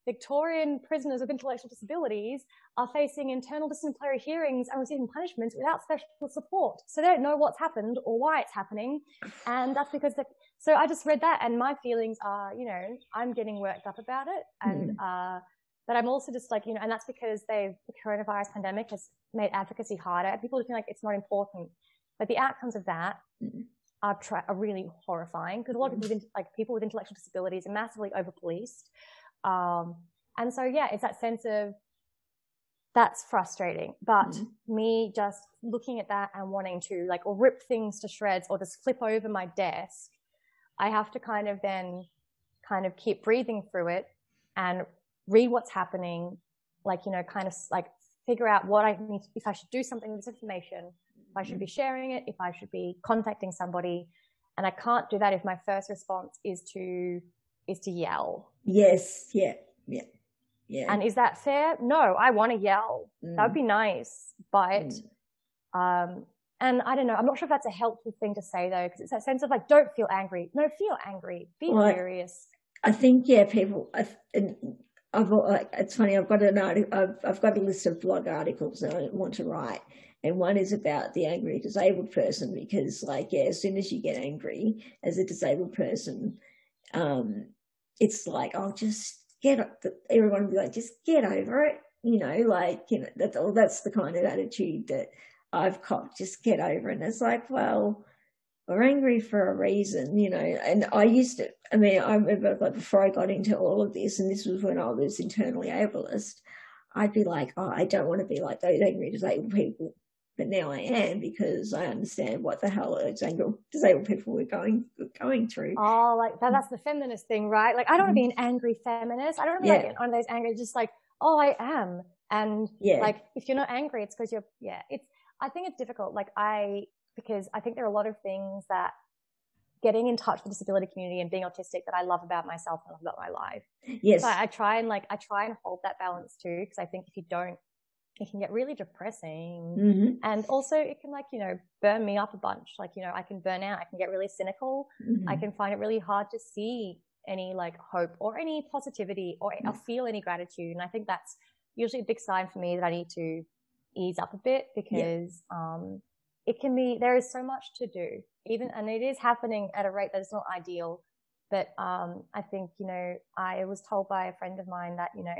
Victorian prisoners with intellectual disabilities are facing internal disciplinary hearings and receiving punishments without special support. So they don't know what's happened or why it's happening. And that's because the, so I just read that and my feelings are, you know, I'm getting worked up about it and, mm. uh, but I'm also just like, you know, and that's because they the coronavirus pandemic has made advocacy harder. People just feel like it's not important. But the outcomes of that are, tra- are really horrifying because a lot of people with, like people with intellectual disabilities are massively over policed. Um, and so, yeah, it's that sense of that's frustrating. But mm-hmm. me just looking at that and wanting to like or rip things to shreds or just flip over my desk, I have to kind of then kind of keep breathing through it and read what's happening, like, you know, kind of like figure out what I need, if I should do something with this information, if I should be sharing it, if I should be contacting somebody. And I can't do that if my first response is to, is to yell. Yes. Yeah. Yeah. Yeah. And is that fair? No, I want to yell. Mm. That would be nice. But, mm. um, and I don't know, I'm not sure if that's a helpful thing to say though, because it's that sense of like, don't feel angry. No, feel angry. Be well, furious. I, I think, yeah, people, I, I've, like, it's funny, I've got an article, I've, I've got a list of blog articles that I want to write. And one is about the angry disabled person because, like, yeah, as soon as you get angry as a disabled person, um, it's like, I'll just get everyone will be like, just get over it. You know, like, you know, that's, all, that's the kind of attitude that I've caught, just get over it. And it's like, well, we're angry for a reason, you know. And I used to, I mean, I remember like before I got into all of this, and this was when I was internally ableist, I'd be like, oh, I don't want to be like those angry disabled people. But now I am because I understand what the hell those disabled people were going going through. Oh, like that, that's the feminist thing, right? Like I don't want to be mm-hmm. an angry feminist. I don't want to be yeah. like one of those angry, just like, oh, I am. And yeah. like if you're not angry, it's because you're yeah. It's I think it's difficult. Like I because I think there are a lot of things that getting in touch with the disability community and being autistic that I love about myself and love about my life. Yes. So I try and like, I try and hold that balance too, because I think if you don't, it can get really depressing. Mm-hmm. And also it can like, you know, burn me up a bunch. Like, you know, I can burn out. I can get really cynical. Mm-hmm. I can find it really hard to see any like hope or any positivity or mm-hmm. feel any gratitude. And I think that's usually a big sign for me that I need to ease up a bit because, yeah. um, it can be, there is so much to do, even, and it is happening at a rate that is not ideal. But, um, I think, you know, I was told by a friend of mine that, you know,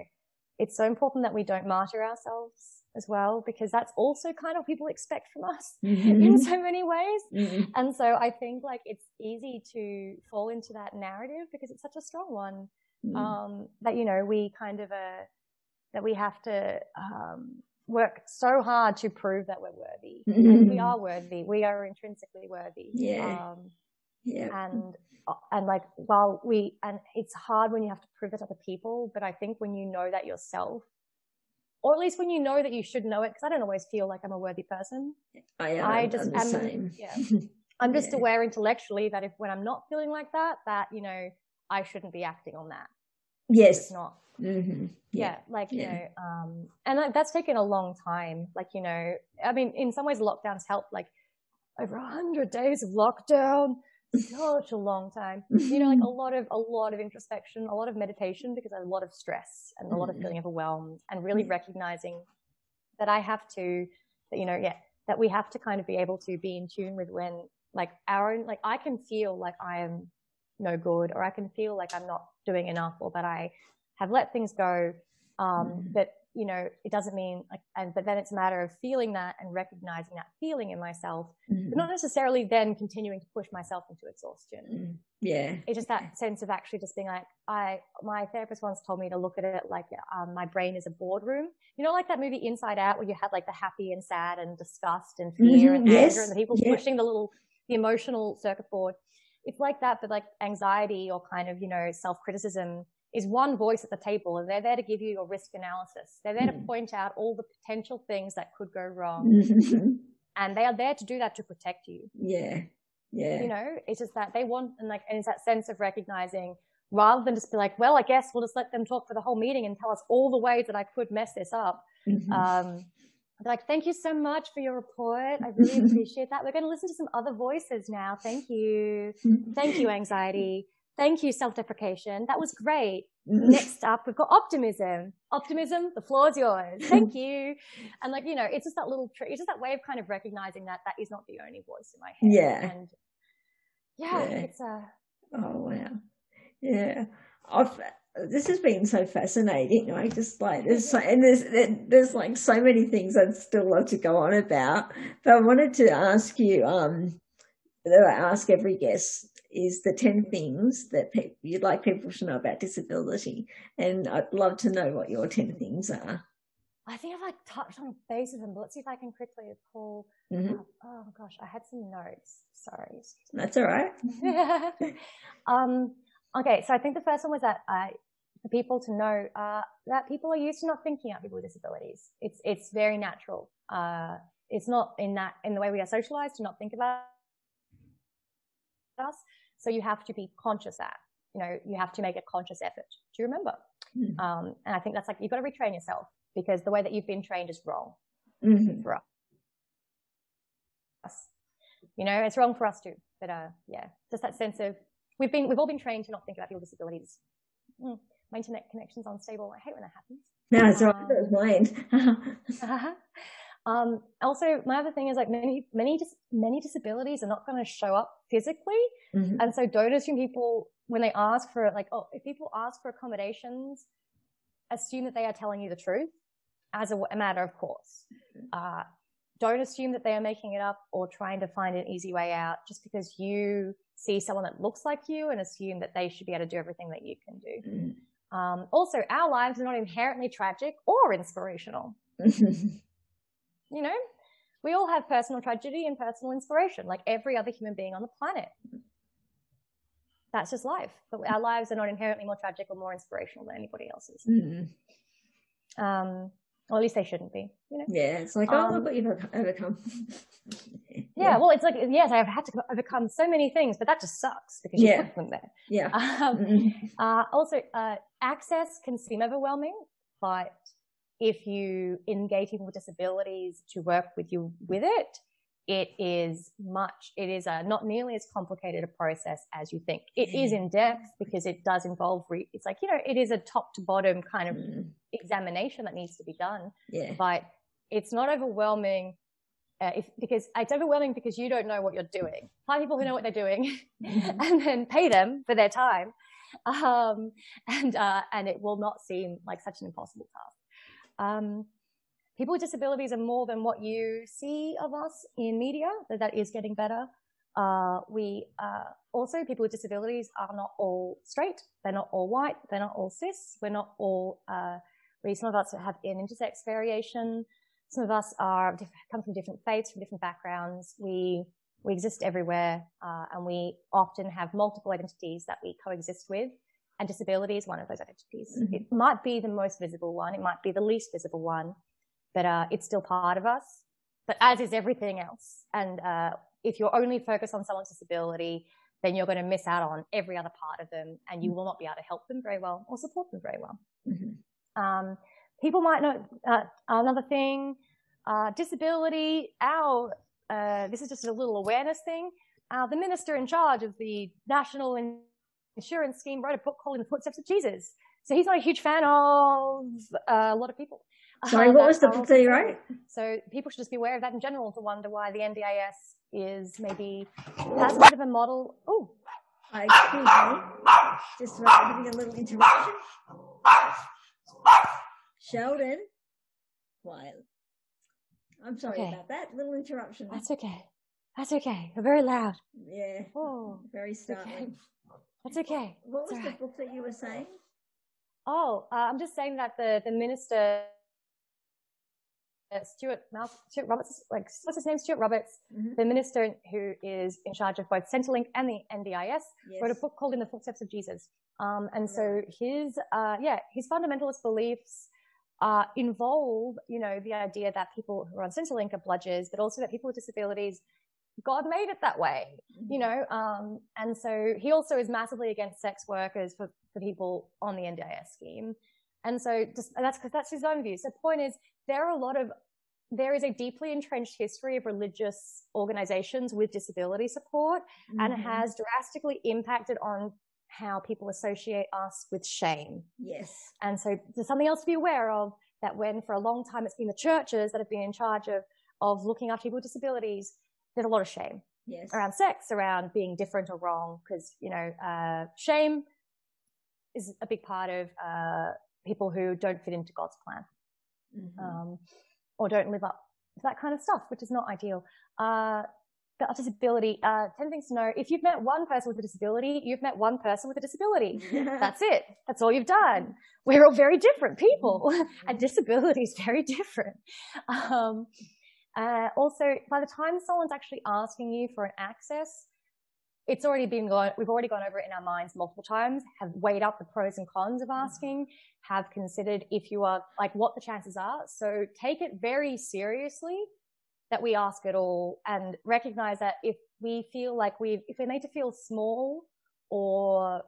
it's so important that we don't martyr ourselves as well, because that's also kind of what people expect from us mm-hmm. in so many ways. Mm-hmm. And so I think like it's easy to fall into that narrative because it's such a strong one. Mm-hmm. Um, that, you know, we kind of, uh, that we have to, um, work so hard to prove that we're worthy. Mm-hmm. We are worthy. We are intrinsically worthy. Yeah. Um, yeah. And, and like, while we, and it's hard when you have to prove it to other people, but I think when you know that yourself, or at least when you know that you should know it, because I don't always feel like I'm a worthy person. I am. I just am. Same. Yeah. I'm just yeah. aware intellectually that if when I'm not feeling like that, that, you know, I shouldn't be acting on that. Yes. It's not Mm-hmm. Yeah. yeah. like yeah. you know, um, and that's taken a long time. Like you know, I mean, in some ways, lockdowns helped. Like over a hundred days of lockdown, such a long time. You know, like a lot of a lot of introspection, a lot of meditation, because a lot of stress and a lot of mm-hmm. feeling overwhelmed, and really recognizing that I have to, that you know, yeah, that we have to kind of be able to be in tune with when, like our own, like I can feel like I am no good, or I can feel like I'm not doing enough, or that I have let things go. Um, mm-hmm. But you know, it doesn't mean like, and but then it's a matter of feeling that and recognizing that feeling in myself, mm-hmm. but not necessarily then continuing to push myself into exhaustion. Mm-hmm. Yeah, it's just that sense of actually just being like, I my therapist once told me to look at it like um, my brain is a boardroom. You know, like that movie Inside Out where you had like the happy and sad and disgust and fear and yes. anger and the people pushing the little the emotional circuit board. It's like that, but like anxiety or kind of you know self criticism is one voice at the table and they're there to give you your risk analysis. They're there mm. to point out all the potential things that could go wrong. And they are there to do that to protect you. Yeah. Yeah. You know, it's just that they want, and like, and it's that sense of recognizing rather than just be like, well, I guess we'll just let them talk for the whole meeting and tell us all the ways that I could mess this up. Mm-hmm. Um, like, thank you so much for your report. I really appreciate that. We're going to listen to some other voices now. Thank you. Mm-hmm. Thank you, anxiety. Thank you, self-deprecation. That was great. Mm-hmm. Next up, we've got optimism. Optimism, the floor is yours. Thank you. And like, you know, it's just that little trick. It's just that way of kind of recognizing that that is not the only voice in my head. Yeah. And yeah, yeah. it's a. Oh, wow. Yeah. I've, this has been so fascinating. I just like there's so, and there's there's like so many things I'd still love to go on about. But I wanted to ask you, um, that I ask every guest is the 10 things that pe- you'd like people to know about disability. And I'd love to know what your 10 things are. I think I've like touched on base of them, but let's see if I can quickly pull. Mm-hmm. Oh gosh, I had some notes. Sorry. That's all right. um, okay, so I think the first one was that uh, for people to know uh, that people are used to not thinking about people with disabilities. It's it's very natural. Uh, it's not in that in the way we are socialized to not think about us. So you have to be conscious at. You know, you have to make a conscious effort to remember. Mm-hmm. Um, and I think that's like you've got to retrain yourself because the way that you've been trained is wrong mm-hmm. for us. You know, it's wrong for us too. But uh, yeah, just that sense of we've been we've all been trained to not think about people with disabilities. Mm, my internet connection's unstable. I hate when that happens. No, it's um, right. It was mine. Um, also, my other thing is like many, many, many disabilities are not going to show up physically. Mm-hmm. And so don't assume people, when they ask for like, oh, if people ask for accommodations, assume that they are telling you the truth as a, a matter of course. Mm-hmm. Uh, don't assume that they are making it up or trying to find an easy way out just because you see someone that looks like you and assume that they should be able to do everything that you can do. Mm-hmm. Um, also, our lives are not inherently tragic or inspirational. You know, we all have personal tragedy and personal inspiration, like every other human being on the planet. That's just life. But our lives are not inherently more tragic or more inspirational than anybody else's. Mm-hmm. Um, or at least they shouldn't be. You know? Yeah, it's like, oh, um, look what you've overcome. yeah. yeah. well, it's like, yes, I've had to overcome so many things, but that just sucks because you yeah. put them there. Yeah. Um, mm-hmm. uh, also, uh, access can seem overwhelming, but if you engage people with disabilities to work with you with it, it is much, it is a not nearly as complicated a process as you think. It is in depth because it does involve, re- it's like, you know, it is a top to bottom kind of mm. examination that needs to be done. Yeah. But it's not overwhelming. Uh, if, because it's overwhelming because you don't know what you're doing. Find people who know what they're doing mm-hmm. and then pay them for their time. Um, and, uh, and it will not seem like such an impossible task. Um, people with disabilities are more than what you see of us in media, that is getting better. Uh, we uh, also people with disabilities are not all straight. They're not all white. They're not all cis. We're not all. Uh, we some of us have an intersex variation. Some of us are come from different faiths, from different backgrounds. We we exist everywhere, uh, and we often have multiple identities that we coexist with and disability is one of those identities. Mm-hmm. It might be the most visible one. It might be the least visible one, but uh, it's still part of us. But as is everything else. And uh, if you're only focused on someone's disability, then you're going to miss out on every other part of them, and you mm-hmm. will not be able to help them very well or support them very well. Mm-hmm. Um, people might know uh, another thing. Uh, disability. Our uh, this is just a little awareness thing. Uh, the minister in charge of the National insurance scheme wrote a book called In the Footsteps of Jesus. So he's not a huge fan of uh, a lot of people. Sorry, uh, what was the book that you wrote? So people should just be aware of that in general to wonder why the NDIS is maybe has a bit of a model. Oh, excuse me. Just having a little interruption. Sheldon. Why? I'm sorry okay. about that little interruption. That's okay. That's okay. You're very loud. Yeah. Oh, very startling. Okay. That's okay. What was the book that you were saying? Oh, uh, I'm just saying that the, the minister, uh, Stuart, Mal- Stuart Roberts, like, what's his name? Stuart Roberts, mm-hmm. the minister who is in charge of both Centrelink and the NDIS, yes. wrote a book called In the Footsteps of Jesus. Um, and so his, uh, yeah, his fundamentalist beliefs, uh, involve, you know, the idea that people who are on Centrelink are bludgers, but also that people with disabilities God made it that way, you mm-hmm. know. Um, and so he also is massively against sex workers for, for people on the NDIS scheme. And so just, that's because that's his own view. So the point is, there are a lot of, there is a deeply entrenched history of religious organizations with disability support mm-hmm. and has drastically impacted on how people associate us with shame. Yes. And so there's something else to be aware of that when for a long time it's been the churches that have been in charge of, of looking after people with disabilities, there's a lot of shame yes. around sex, around being different or wrong, because you know, uh, shame is a big part of uh, people who don't fit into God's plan, mm-hmm. um, or don't live up to that kind of stuff, which is not ideal. Uh, disability, uh, 10 things to know. If you've met one person with a disability, you've met one person with a disability. That's it. That's all you've done. We're all very different people and disability is very different. Um, uh, also, by the time someone's actually asking you for an access, it's already been gone, we've already gone over it in our minds multiple times, have weighed up the pros and cons of asking, have considered if you are, like what the chances are. So take it very seriously that we ask at all and recognize that if we feel like we if we're made to feel small or,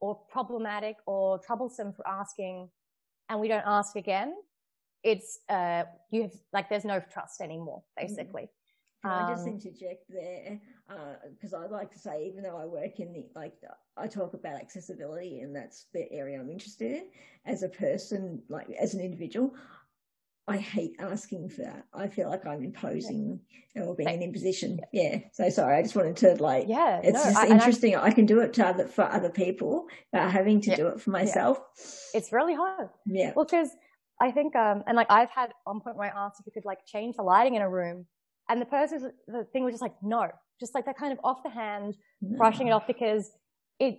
or problematic or troublesome for asking and we don't ask again, it's, uh, you have, like, there's no trust anymore, mm-hmm. basically. Can I just um, interject there? Because uh, I like to say, even though I work in the, like, I talk about accessibility and that's the area I'm interested in as a person, like, as an individual, I hate asking for that. I feel like I'm imposing or being an imposition. Yeah. So sorry, I just wanted to like. Yeah. It's no, just I, interesting. I, I, can do it to other for other people, but having to yeah, do it for myself, yeah. it's really hard. Yeah. Well, because I think, um, and like I've had one point where I asked if you could like change the lighting in a room, and the person, the thing was just like, no, just like that kind of off the hand, no. brushing it off because it,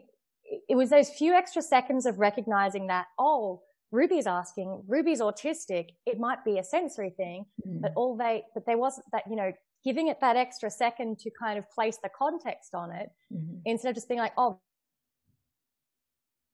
it was those few extra seconds of recognizing that, oh, Ruby's asking, Ruby's autistic, it might be a sensory thing, mm. but all they, but there wasn't that, you know, giving it that extra second to kind of place the context on it mm-hmm. instead of just being like, oh,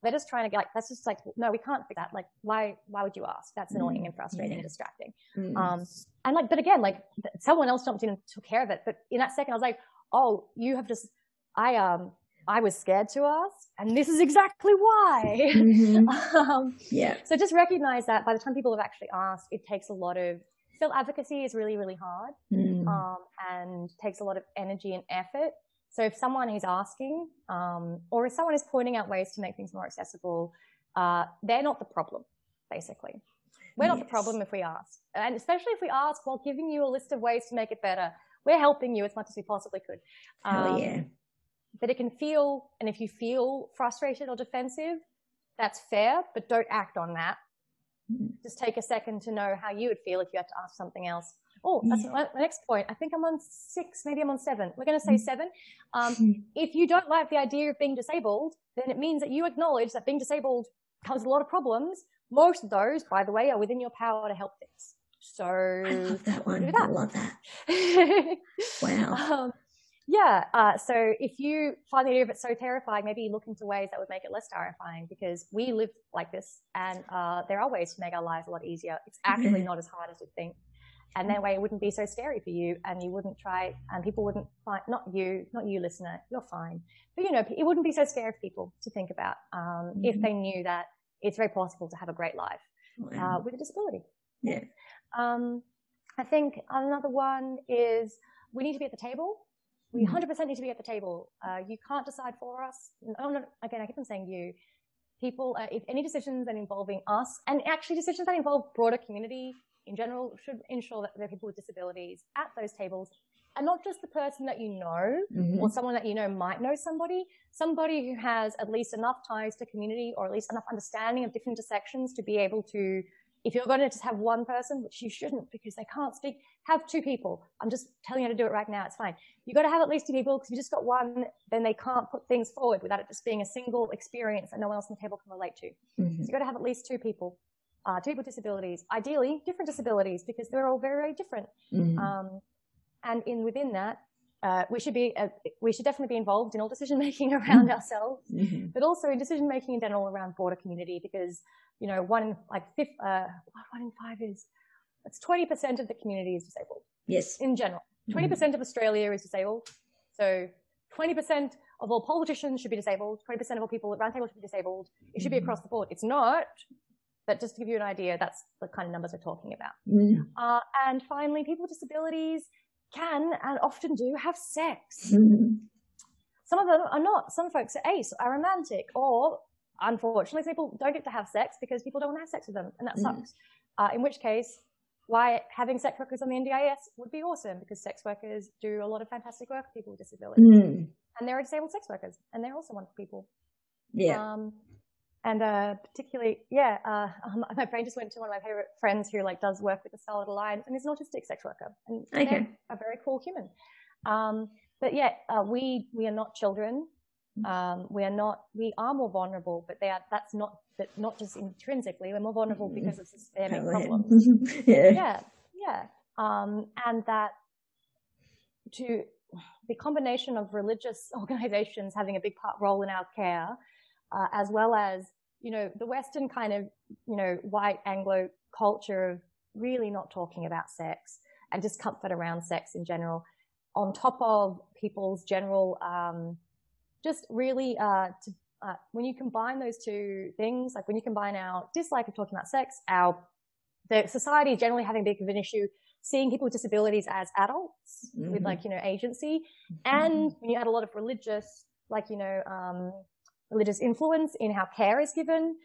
they're just trying to get like, that's just like, no, we can't do that. Like, why, why would you ask? That's annoying mm. and frustrating yeah. and distracting. Mm. Um, and like, but again, like someone else jumped in and took care of it. But in that second, I was like, oh, you have just, I, um, I was scared to ask, and this is exactly why. Mm-hmm. um, yeah. So just recognize that by the time people have actually asked, it takes a lot of self advocacy is really, really hard, mm. um, and takes a lot of energy and effort. So if someone is asking, um, or if someone is pointing out ways to make things more accessible, uh, they're not the problem, basically. We're yes. not the problem if we ask. And especially if we ask while giving you a list of ways to make it better, we're helping you as much as we possibly could. Um, yeah. But it can feel, and if you feel frustrated or defensive, that's fair, but don't act on that. Mm. Just take a second to know how you would feel if you had to ask something else. Oh, that's yeah. my, next point. I think I'm on six, maybe I'm on seven. We're going to say mm. seven. Um, mm. if you don't like the idea of being disabled, then it means that you acknowledge that being disabled causes a lot of problems. Most of those, by the way, are within your power to help fix. So I love that one. That. I love that. wow. Um, yeah. Uh, so if you find the idea of it so terrifying, maybe look into ways that would make it less terrifying because we live like this and uh, there are ways to make our lives a lot easier. It's actually not as hard as you think and that way it wouldn't be so scary for you and you wouldn't try and people wouldn't find not you not you listener you're fine. But you know it wouldn't be so scary for people to think about um, mm-hmm. if they knew that it's very possible to have a great life uh, with a disability. Yeah. Um, i think another one is we need to be at the table. We 100% mm-hmm. need to be at the table. Uh, you can't decide for us. Oh, no, again i keep on saying you. People uh, if any decisions that involving us and actually decisions that involve broader community in general should ensure that there are people with disabilities at those tables and not just the person that you know mm-hmm. or someone that you know might know somebody, somebody who has at least enough ties to community or at least enough understanding of different intersections to be able to, if you're going to just have one person, which you shouldn't because they can't speak, have two people. I'm just telling you how to do it right now. It's fine. You've got to have at least two people because if you just got one, then they can't put things forward without it just being a single experience that no one else on the table can relate to. Mm-hmm. So you've got to have at least two people uh, people with disabilities, ideally different disabilities because they're all very, very different. Mm-hmm. Um, and in within that, uh, we should be uh, we should definitely be involved in all decision making around mm-hmm. ourselves, mm-hmm. but also in decision making in general around broader community because you know one like fifth, uh, one in five is it's twenty percent of the community is disabled. Yes, in general, 20 percent mm-hmm. of Australia is disabled. So twenty percent of all politicians should be disabled. Twenty percent of all people at roundtable should be disabled. It should be mm-hmm. across the board. It's not but just to give you an idea, that's the kind of numbers we're talking about. Mm. Uh, and finally, people with disabilities can and often do have sex. Mm. Some of them are not. Some folks are ace, aromantic, or unfortunately, people don't get to have sex because people don't want to have sex with them, and that mm. sucks. Uh, in which case, why having sex workers on the NDIS would be awesome because sex workers do a lot of fantastic work for people with disabilities. Mm. And there are disabled sex workers, and they're also wonderful people. Yeah. Um, and uh, particularly, yeah, uh, um, my brain just went to one of my favorite friends who like does work with the Scarlet Alliance and is an autistic sex worker, and okay. a very cool human. Um, but yeah, uh, we we are not children. Um, we are not. We are more vulnerable, but they are. That's not. That not just intrinsically. We're more vulnerable mm-hmm. because of systemic problems. yeah. Yeah. Yeah. Um, and that to the combination of religious organizations having a big part role in our care, uh, as well as you know the Western kind of you know white Anglo culture of really not talking about sex and discomfort around sex in general, on top of people's general um, just really uh, to, uh, when you combine those two things, like when you combine our dislike of talking about sex, our the society generally having a big of an issue seeing people with disabilities as adults mm-hmm. with like you know agency, mm-hmm. and when you add a lot of religious, like you know, um, religious influence in how care is given,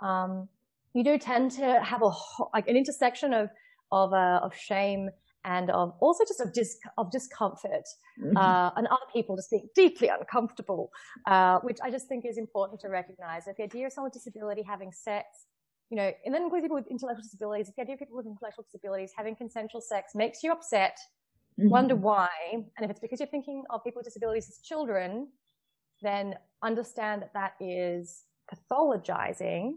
um, you do tend to have a like an intersection of of uh, of shame and of also just of, dis- of discomfort mm-hmm. uh, and other people just being deeply uncomfortable, uh, which I just think is important to recognize. If the idea of someone with disability having sex, you know, and then includes people with intellectual disabilities, if the idea of people with intellectual disabilities having consensual sex makes you upset, mm-hmm. wonder why, and if it's because you're thinking of people with disabilities as children, then understand that that is pathologizing.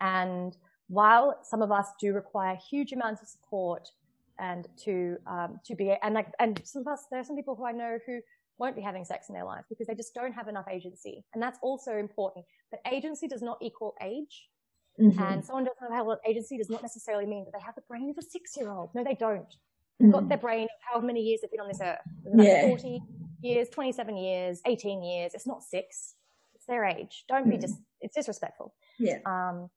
And while some of us do require huge amounts of support and to um, to be and like and some of us there are some people who I know who won't be having sex in their life because they just don't have enough agency, and that's also important. But agency does not equal age. Mm-hmm. And someone doesn't have agency does not necessarily mean that they have the brain of a six-year-old. No, they don't. They've got their mm-hmm. brain of however many years they've been on this earth. Yeah. 40 years, 27 years, 18 years. It's not six. It's their age. Don't mm. be just, it's disrespectful. Yeah. Um,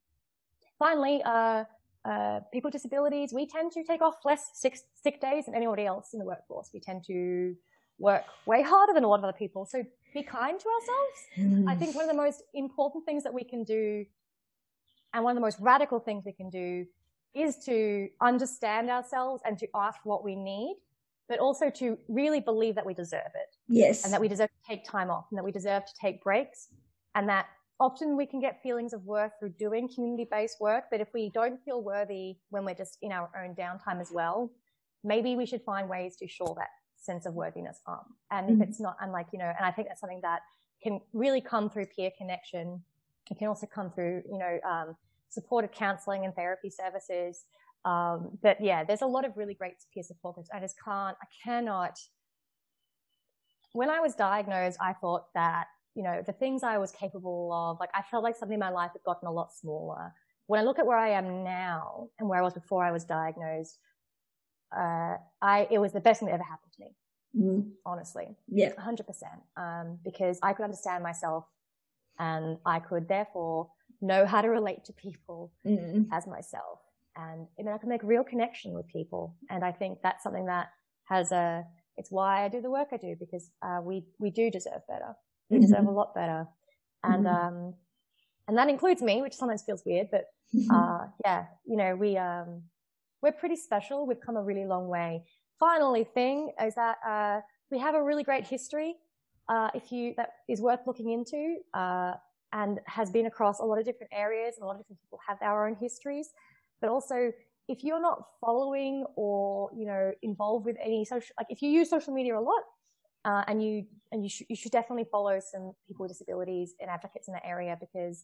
finally, uh, uh, people with disabilities, we tend to take off less sick, sick days than anybody else in the workforce. We tend to work way harder than a lot of other people. So be kind to ourselves. Mm. I think one of the most important things that we can do and one of the most radical things we can do is to understand ourselves and to ask what we need, but also to really believe that we deserve it. Yes. And that we deserve to take time off and that we deserve to take breaks and that often we can get feelings of worth through doing community-based work, but if we don't feel worthy when we're just in our own downtime as well, maybe we should find ways to shore that sense of worthiness up. And mm-hmm. if it's not unlike, you know, and I think that's something that can really come through peer connection. It can also come through, you know, um, supported counseling and therapy services. Um, but yeah, there's a lot of really great peer support groups. I just can't, I cannot. When I was diagnosed, I thought that you know, the things I was capable of, like I felt like something in my life had gotten a lot smaller. When I look at where I am now and where I was before I was diagnosed, uh, I, it was the best thing that ever happened to me. Mm. Honestly. Yeah. 100%. Um, because I could understand myself and I could therefore know how to relate to people mm. as myself. And, and I can make real connection with people. And I think that's something that has a, it's why I do the work I do because, uh, we, we do deserve better. We deserve mm-hmm. a lot better. And, mm-hmm. um, and that includes me, which sometimes feels weird, but, mm-hmm. uh, yeah, you know, we, um, we're pretty special. We've come a really long way. Finally thing is that, uh, we have a really great history, uh, if you, that is worth looking into, uh, and has been across a lot of different areas and a lot of different people have our own histories. But also, if you're not following or, you know, involved with any social, like if you use social media a lot, uh, and you and you, sh- you should definitely follow some people with disabilities and advocates in that area because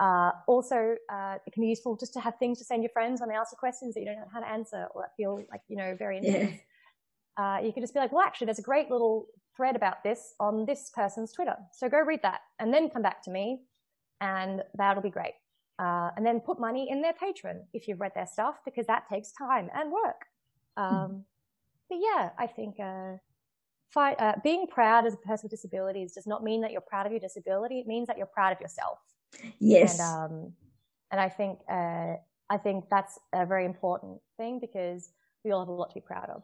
uh, also uh, it can be useful just to have things to send your friends when they ask you questions that you don't know how to answer or that feel like you know very intense. Yeah. Uh, you can just be like, well, actually, there's a great little thread about this on this person's Twitter, so go read that and then come back to me, and that'll be great. Uh, and then put money in their Patreon if you've read their stuff because that takes time and work. Hmm. Um, mm. But yeah, I think uh, fight, uh, being proud as a person with disabilities does not mean that you're proud of your disability. It means that you're proud of yourself. Yes. And, um, and I think, uh, I think that's a very important thing because we all have a lot to be proud of.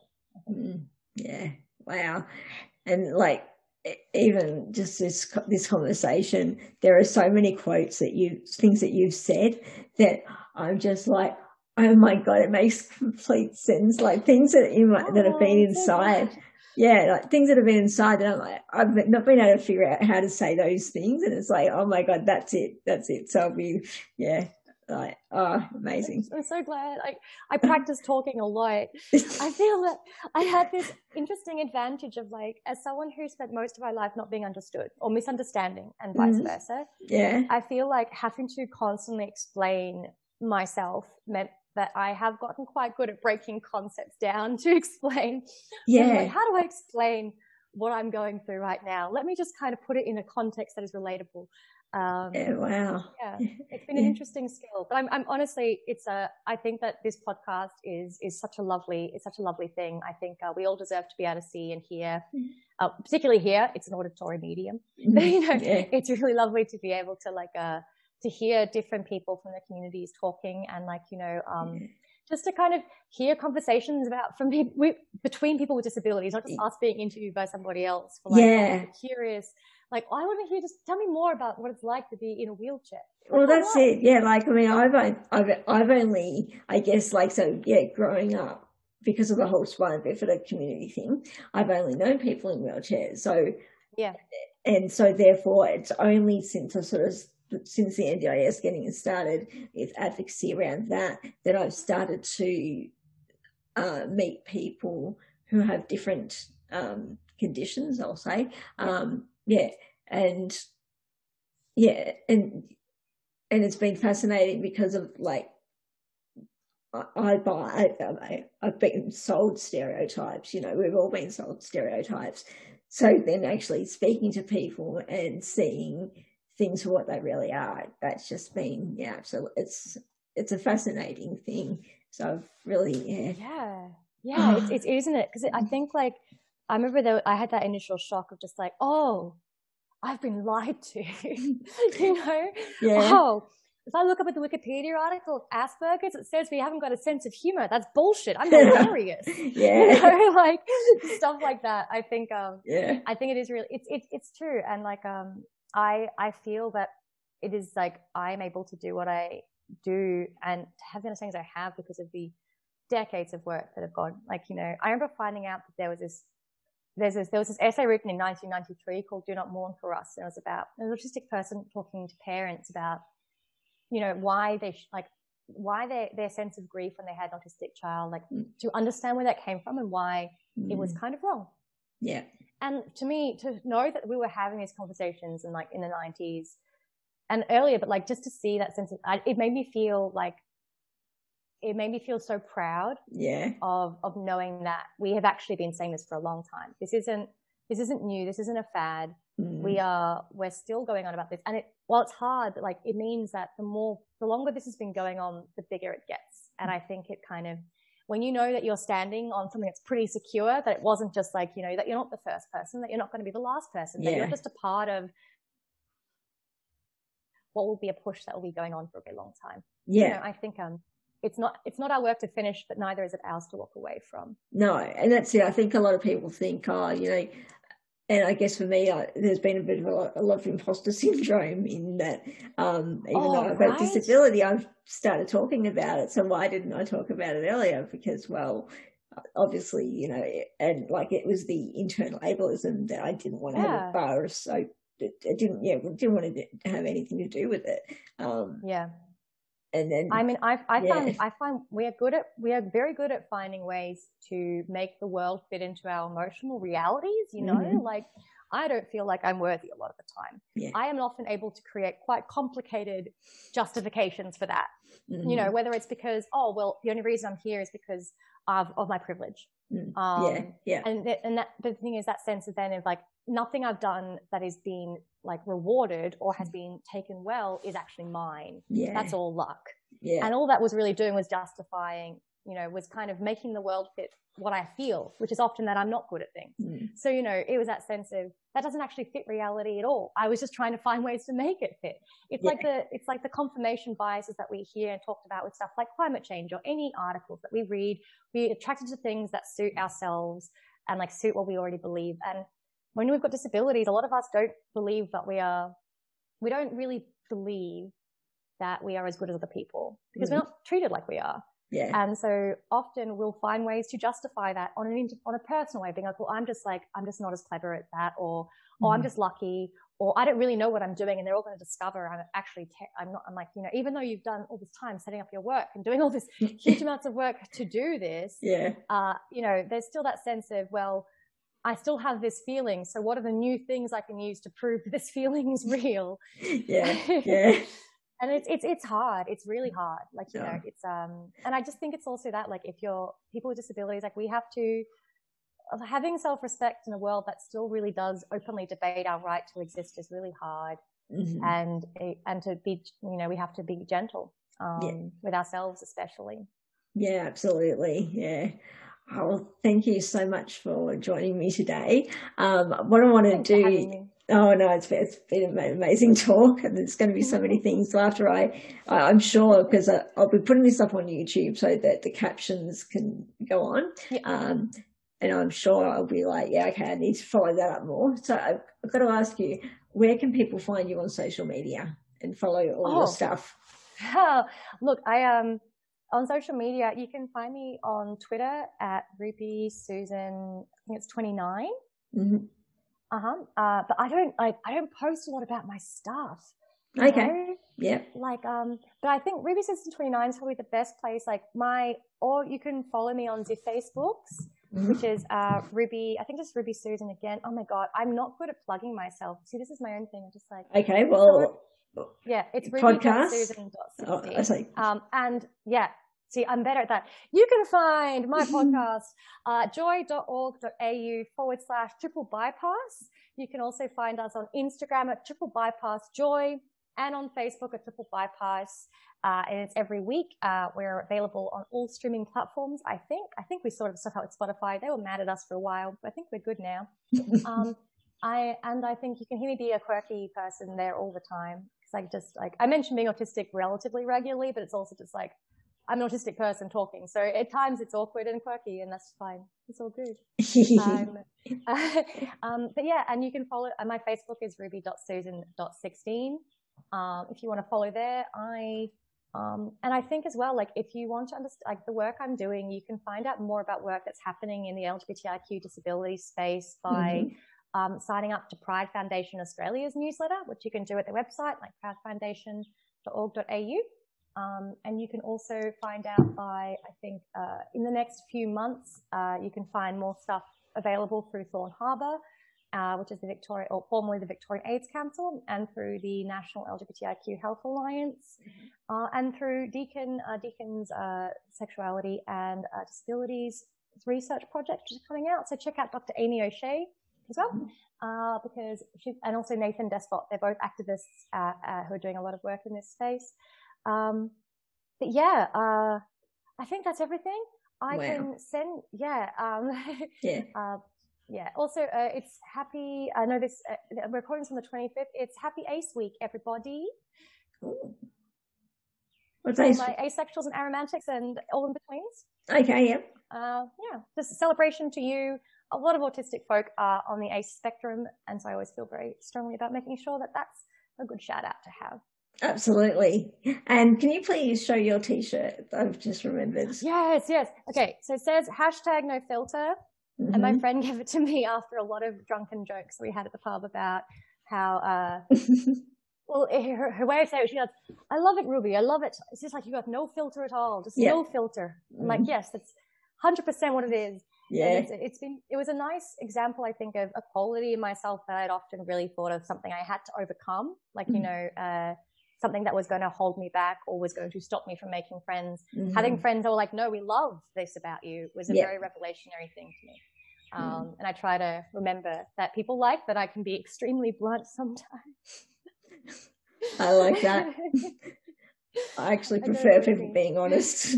Mm, yeah. Wow. And like, even just this this conversation, there are so many quotes that you things that you've said that I'm just like, oh my god, it makes complete sense. Like things that you might, oh, that have been oh, inside yeah, like things that have been inside that I'm like, I've not been able to figure out how to say those things. And it's like, oh my God, that's it. That's it. So I'll be, yeah, Like, oh, amazing. I'm so glad. I, I practice talking a lot. I feel that I had this interesting advantage of like, as someone who spent most of my life not being understood or misunderstanding and vice mm-hmm. versa. Yeah. I feel like having to constantly explain myself meant that I have gotten quite good at breaking concepts down to explain. Yeah. Like, how do I explain what I'm going through right now? Let me just kind of put it in a context that is relatable. Um, yeah, wow. Yeah, it's been an interesting skill, but I'm, I'm honestly, it's a, I think that this podcast is, is such a lovely, it's such a lovely thing. I think uh, we all deserve to be able to see and hear, mm-hmm. uh, particularly here, it's an auditory medium. Mm-hmm. you know, yeah. it's really lovely to be able to like, uh, to hear different people from the communities talking and like, you know, um, yeah. just to kind of hear conversations about from people between people with disabilities, not just us being interviewed by somebody else. Like, yeah. curious like I want to hear just tell me more about what it's like to be in a wheelchair. Well, that's it. Yeah, like I mean, I've I've I've only I guess like so yeah, growing up because of the whole spina bifida community thing, I've only known people in wheelchairs. So yeah, and so therefore it's only since I sort of since the NDIS getting started with advocacy around that that I've started to uh, meet people who have different um, conditions. I'll say. Um, yeah, and yeah, and and it's been fascinating because of like I buy I, I've been sold stereotypes. You know, we've all been sold stereotypes. So then actually speaking to people and seeing things for what they really are, that's just been yeah, so it's it's a fascinating thing. So I've really yeah yeah yeah ah. it's, it's isn't it because I think like I remember that I had that initial shock of just like, oh, I've been lied to, you know? Yeah. Oh, if I look up at the Wikipedia article of Asperger's, it says we haven't got a sense of humor. That's bullshit. I'm hilarious. yeah. You know, like stuff like that. I think, um, yeah, I think it is really, it's, it's, it's true. And like, um, I, I feel that it is like I'm able to do what I do and have the understandings I have because of the decades of work that have gone. Like, you know, I remember finding out that there was this there's this, there was this essay written in 1993 called Do Not Mourn for Us. And it was about an autistic person talking to parents about, you know, why they, sh- like, why their, their sense of grief when they had an autistic child, like mm. to understand where that came from and why mm. it was mm. kind of wrong. Yeah. And to me, to know that we were having these conversations in like in the 90s and earlier, but like just to see that sense of, it made me feel like it made me feel so proud yeah. of, of knowing that we have actually been saying this for a long time. This isn't, this isn't new. This isn't a fad. Mm. We are, we're still going on about this. And it, while it's hard, like it means that the more, the longer this has been going on, the bigger it gets. And I think it kind of, when you know that you're standing on something that's pretty secure, that it wasn't just like, you know, that you're not the first person, that you're not going to be the last person, yeah. that you're just a part of what will be a push that will be going on for a very long time. Yeah. You know, I think, um, it's not it's not our work to finish, but neither is it ours to walk away from. No, and that's it. I think a lot of people think, oh, you know, and I guess for me, I, there's been a bit of a, a, lot of imposter syndrome in that. Um, even oh, though I've got disability, I've started talking about it. So why didn't I talk about it earlier? Because well, obviously, you know, and like it was the internal ableism that I didn't want to yeah. have a bar, so it, it didn't, yeah, didn't want to have anything to do with it. Um, yeah and then I mean, I, I yeah. find I find we are good at we are very good at finding ways to make the world fit into our emotional realities. You know, mm-hmm. like I don't feel like I'm worthy a lot of the time. Yeah. I am often able to create quite complicated justifications for that. Mm-hmm. You know, whether it's because oh well, the only reason I'm here is because of of my privilege. Mm. Um, yeah, yeah. And th- and that the thing is that sense of then of like nothing I've done that is being like rewarded or has been taken well is actually mine. Yeah. That's all luck. Yeah. And all that was really doing was justifying, you know, was kind of making the world fit what I feel, which is often that I'm not good at things. Mm. So, you know, it was that sense of that doesn't actually fit reality at all. I was just trying to find ways to make it fit. It's yeah. like the, it's like the confirmation biases that we hear and talked about with stuff like climate change or any articles that we read. We're attracted to things that suit ourselves and like suit what we already believe. And when we've got disabilities, a lot of us don't believe that we are, we don't really believe that we are as good as other people because mm-hmm. we're not treated like we are. Yeah. And so often we'll find ways to justify that on an on a personal way, being like, well, I'm just like I'm just not as clever at that, or mm. oh, I'm mm-hmm. just lucky, or I don't really know what I'm doing and they're all going to discover I'm actually, te- I'm not, I'm like, you know, even though you've done all this time setting up your work and doing all this huge amounts of work to do this, yeah. Uh, you know, there's still that sense of, well, I still have this feeling. So what are the new things I can use to prove this feeling is real? yeah. Yeah. And it's, it's, it's hard. It's really hard. Like, you yeah. know, it's, um, and I just think it's also that, like, if you're people with disabilities, like we have to, having self-respect in a world that still really does openly debate our right to exist is really hard. Mm-hmm. And, and to be, you know, we have to be gentle, um, yeah. with ourselves, especially. Yeah, absolutely. Yeah. Oh, well, thank you so much for joining me today. Um, what I want to do. Oh no, it's, it's been an amazing talk, and there's going to be so many things. So after I, I'm sure because I'll be putting this up on YouTube so that the captions can go on. Yeah. Um, and I'm sure I'll be like, yeah, okay, I need to follow that up more. So I've, I've got to ask you, where can people find you on social media and follow all oh. your stuff? Oh, look, I um on social media, you can find me on Twitter at Ruby Susan. I think it's 29. Mm-hmm. Uh-huh. Uh, but I don't like I don't post a lot about my stuff. Okay. Know? Yeah. Like um, but I think Ruby Susan 29 is probably the best place. Like my, or you can follow me on the Facebooks. Mm-hmm. Which is uh, Ruby, I think just Ruby Susan again. Oh my God, I'm not good at plugging myself. See, this is my own thing. I'm just like, okay, well, yeah, it's Ruby podcast. Oh, I um, and yeah, See, I'm better at that. You can find my podcast, uh, joy.org.au forward slash triple bypass. You can also find us on Instagram at triple bypass joy and on Facebook at triple bypass. Uh, and it's every week. Uh, we're available on all streaming platforms. I think. I think we sort of stuck out with Spotify. They were mad at us for a while, but I think we're good now. um, I and I think you can hear me be a quirky person there all the time because I just like I mention being autistic relatively regularly, but it's also just like I'm an autistic person talking. So at times it's awkward and quirky and that's fine. It's all good. um, uh, um, but yeah, and you can follow, uh, my Facebook is ruby.susan.16. Um, if you want to follow there, I, um, and I think as well, like if you want to understand, like the work I'm doing, you can find out more about work that's happening in the LGBTIQ disability space by, mm-hmm. um, signing up to Pride Foundation Australia's newsletter, which you can do at their website, like pridefoundation.org.au. Um, and you can also find out by, I think, uh, in the next few months, uh, you can find more stuff available through Thorne Harbour, uh, which is the Victoria, or formerly the Victorian AIDS Council, and through the National LGBTIQ Health Alliance, mm-hmm. and through Deakin, uh, Deakin's uh, Sexuality and Disabilities Research Project, which is coming out. So check out Dr. Amie O'Shea as well. Mm-hmm. because she, and also Nathan Despott, they're both activists who are doing a lot of work in this space. Um, but yeah, uh, I think that's everything. I wow. can send, yeah, um, yeah. Uh, yeah. Also, uh, it's happy. I know this. Uh, we're recording on the 25th. It's Happy Ace Week, everybody. Ooh. What's Ace? My asexuals and aromantics and all in betweens. Okay. Yeah. Uh, yeah. Just a celebration to you. A lot of autistic folk are on the ACE spectrum, and so I always feel very strongly about making sure that that's a good shout out to have. Absolutely. And can you please show your t-shirt? I've just remembered. Yes, yes. Okay. So it says hashtag no filter. Mm-hmm. And my mm-hmm. friend gave it to me after a lot of drunken jokes we had at the pub about how, uh, well, her, her, way of saying it, she goes, I love it, Ruby. I love it. It's just like you got no filter at all. Just yeah. no filter. I'm like, mm-hmm. yes, that's 100% what it is. Yeah. It's, it's been, it was a nice example, I think, of a quality in myself that I'd often really thought of something I had to overcome. Like, you mm-hmm. know, uh, something that was going to hold me back or was going to stop me from making friends. Mm-hmm. Having friends that were like, no, we love this about you was a yeah. very revelationary thing to me. Mm. Um, mm. And I try to remember that people like that I can be extremely blunt sometimes. I like that. I actually prefer I people being honest.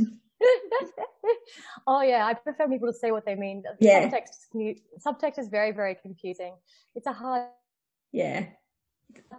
oh yeah, I prefer people to say what they mean. Yeah. Subtext, subtext is very, very confusing. It's a hard yeah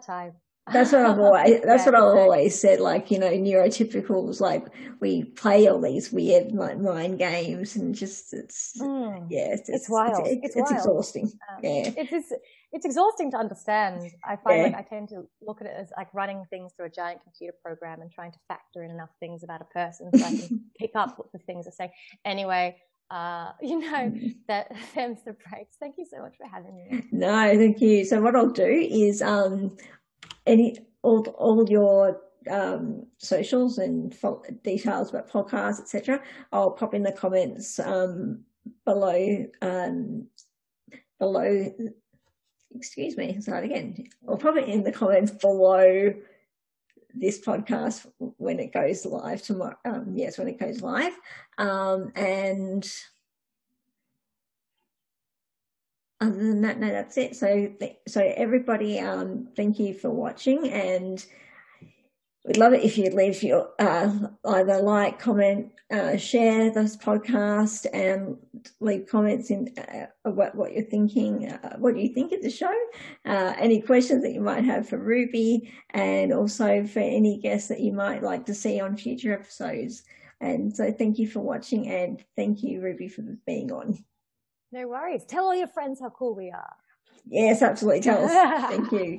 time. That's what I've always. That's yeah, what I've always said. Like you know, neurotypicals. Like we play all these weird like mind games, and just it's mm. yeah, it's, it's, wild. It's, it's, it's wild. exhausting. Um, yeah, it's, it's it's exhausting to understand. I find yeah. like I tend to look at it as like running things through a giant computer program and trying to factor in enough things about a person so I can pick up what the things are saying. Anyway, uh, you know, mm. that them's the breaks. Thank you so much for having me. No, thank you. So what I'll do is um, any all all your um, socials and details about podcasts, etc. I'll pop in the comments um, below um, below. Excuse me, start again. I'll pop it in the comments below this podcast when it goes live tomorrow. Um, yes, when it goes live. Um, and other than that, no, that's it. So, so everybody, um, thank you for watching and We'd love it if you'd leave your uh, either like, comment, uh, share this podcast, and leave comments in uh, what what you're thinking. Uh, what do you think of the show? Uh, any questions that you might have for Ruby, and also for any guests that you might like to see on future episodes. And so, thank you for watching, and thank you, Ruby, for being on. No worries. Tell all your friends how cool we are. Yes, absolutely. Tell us. thank you.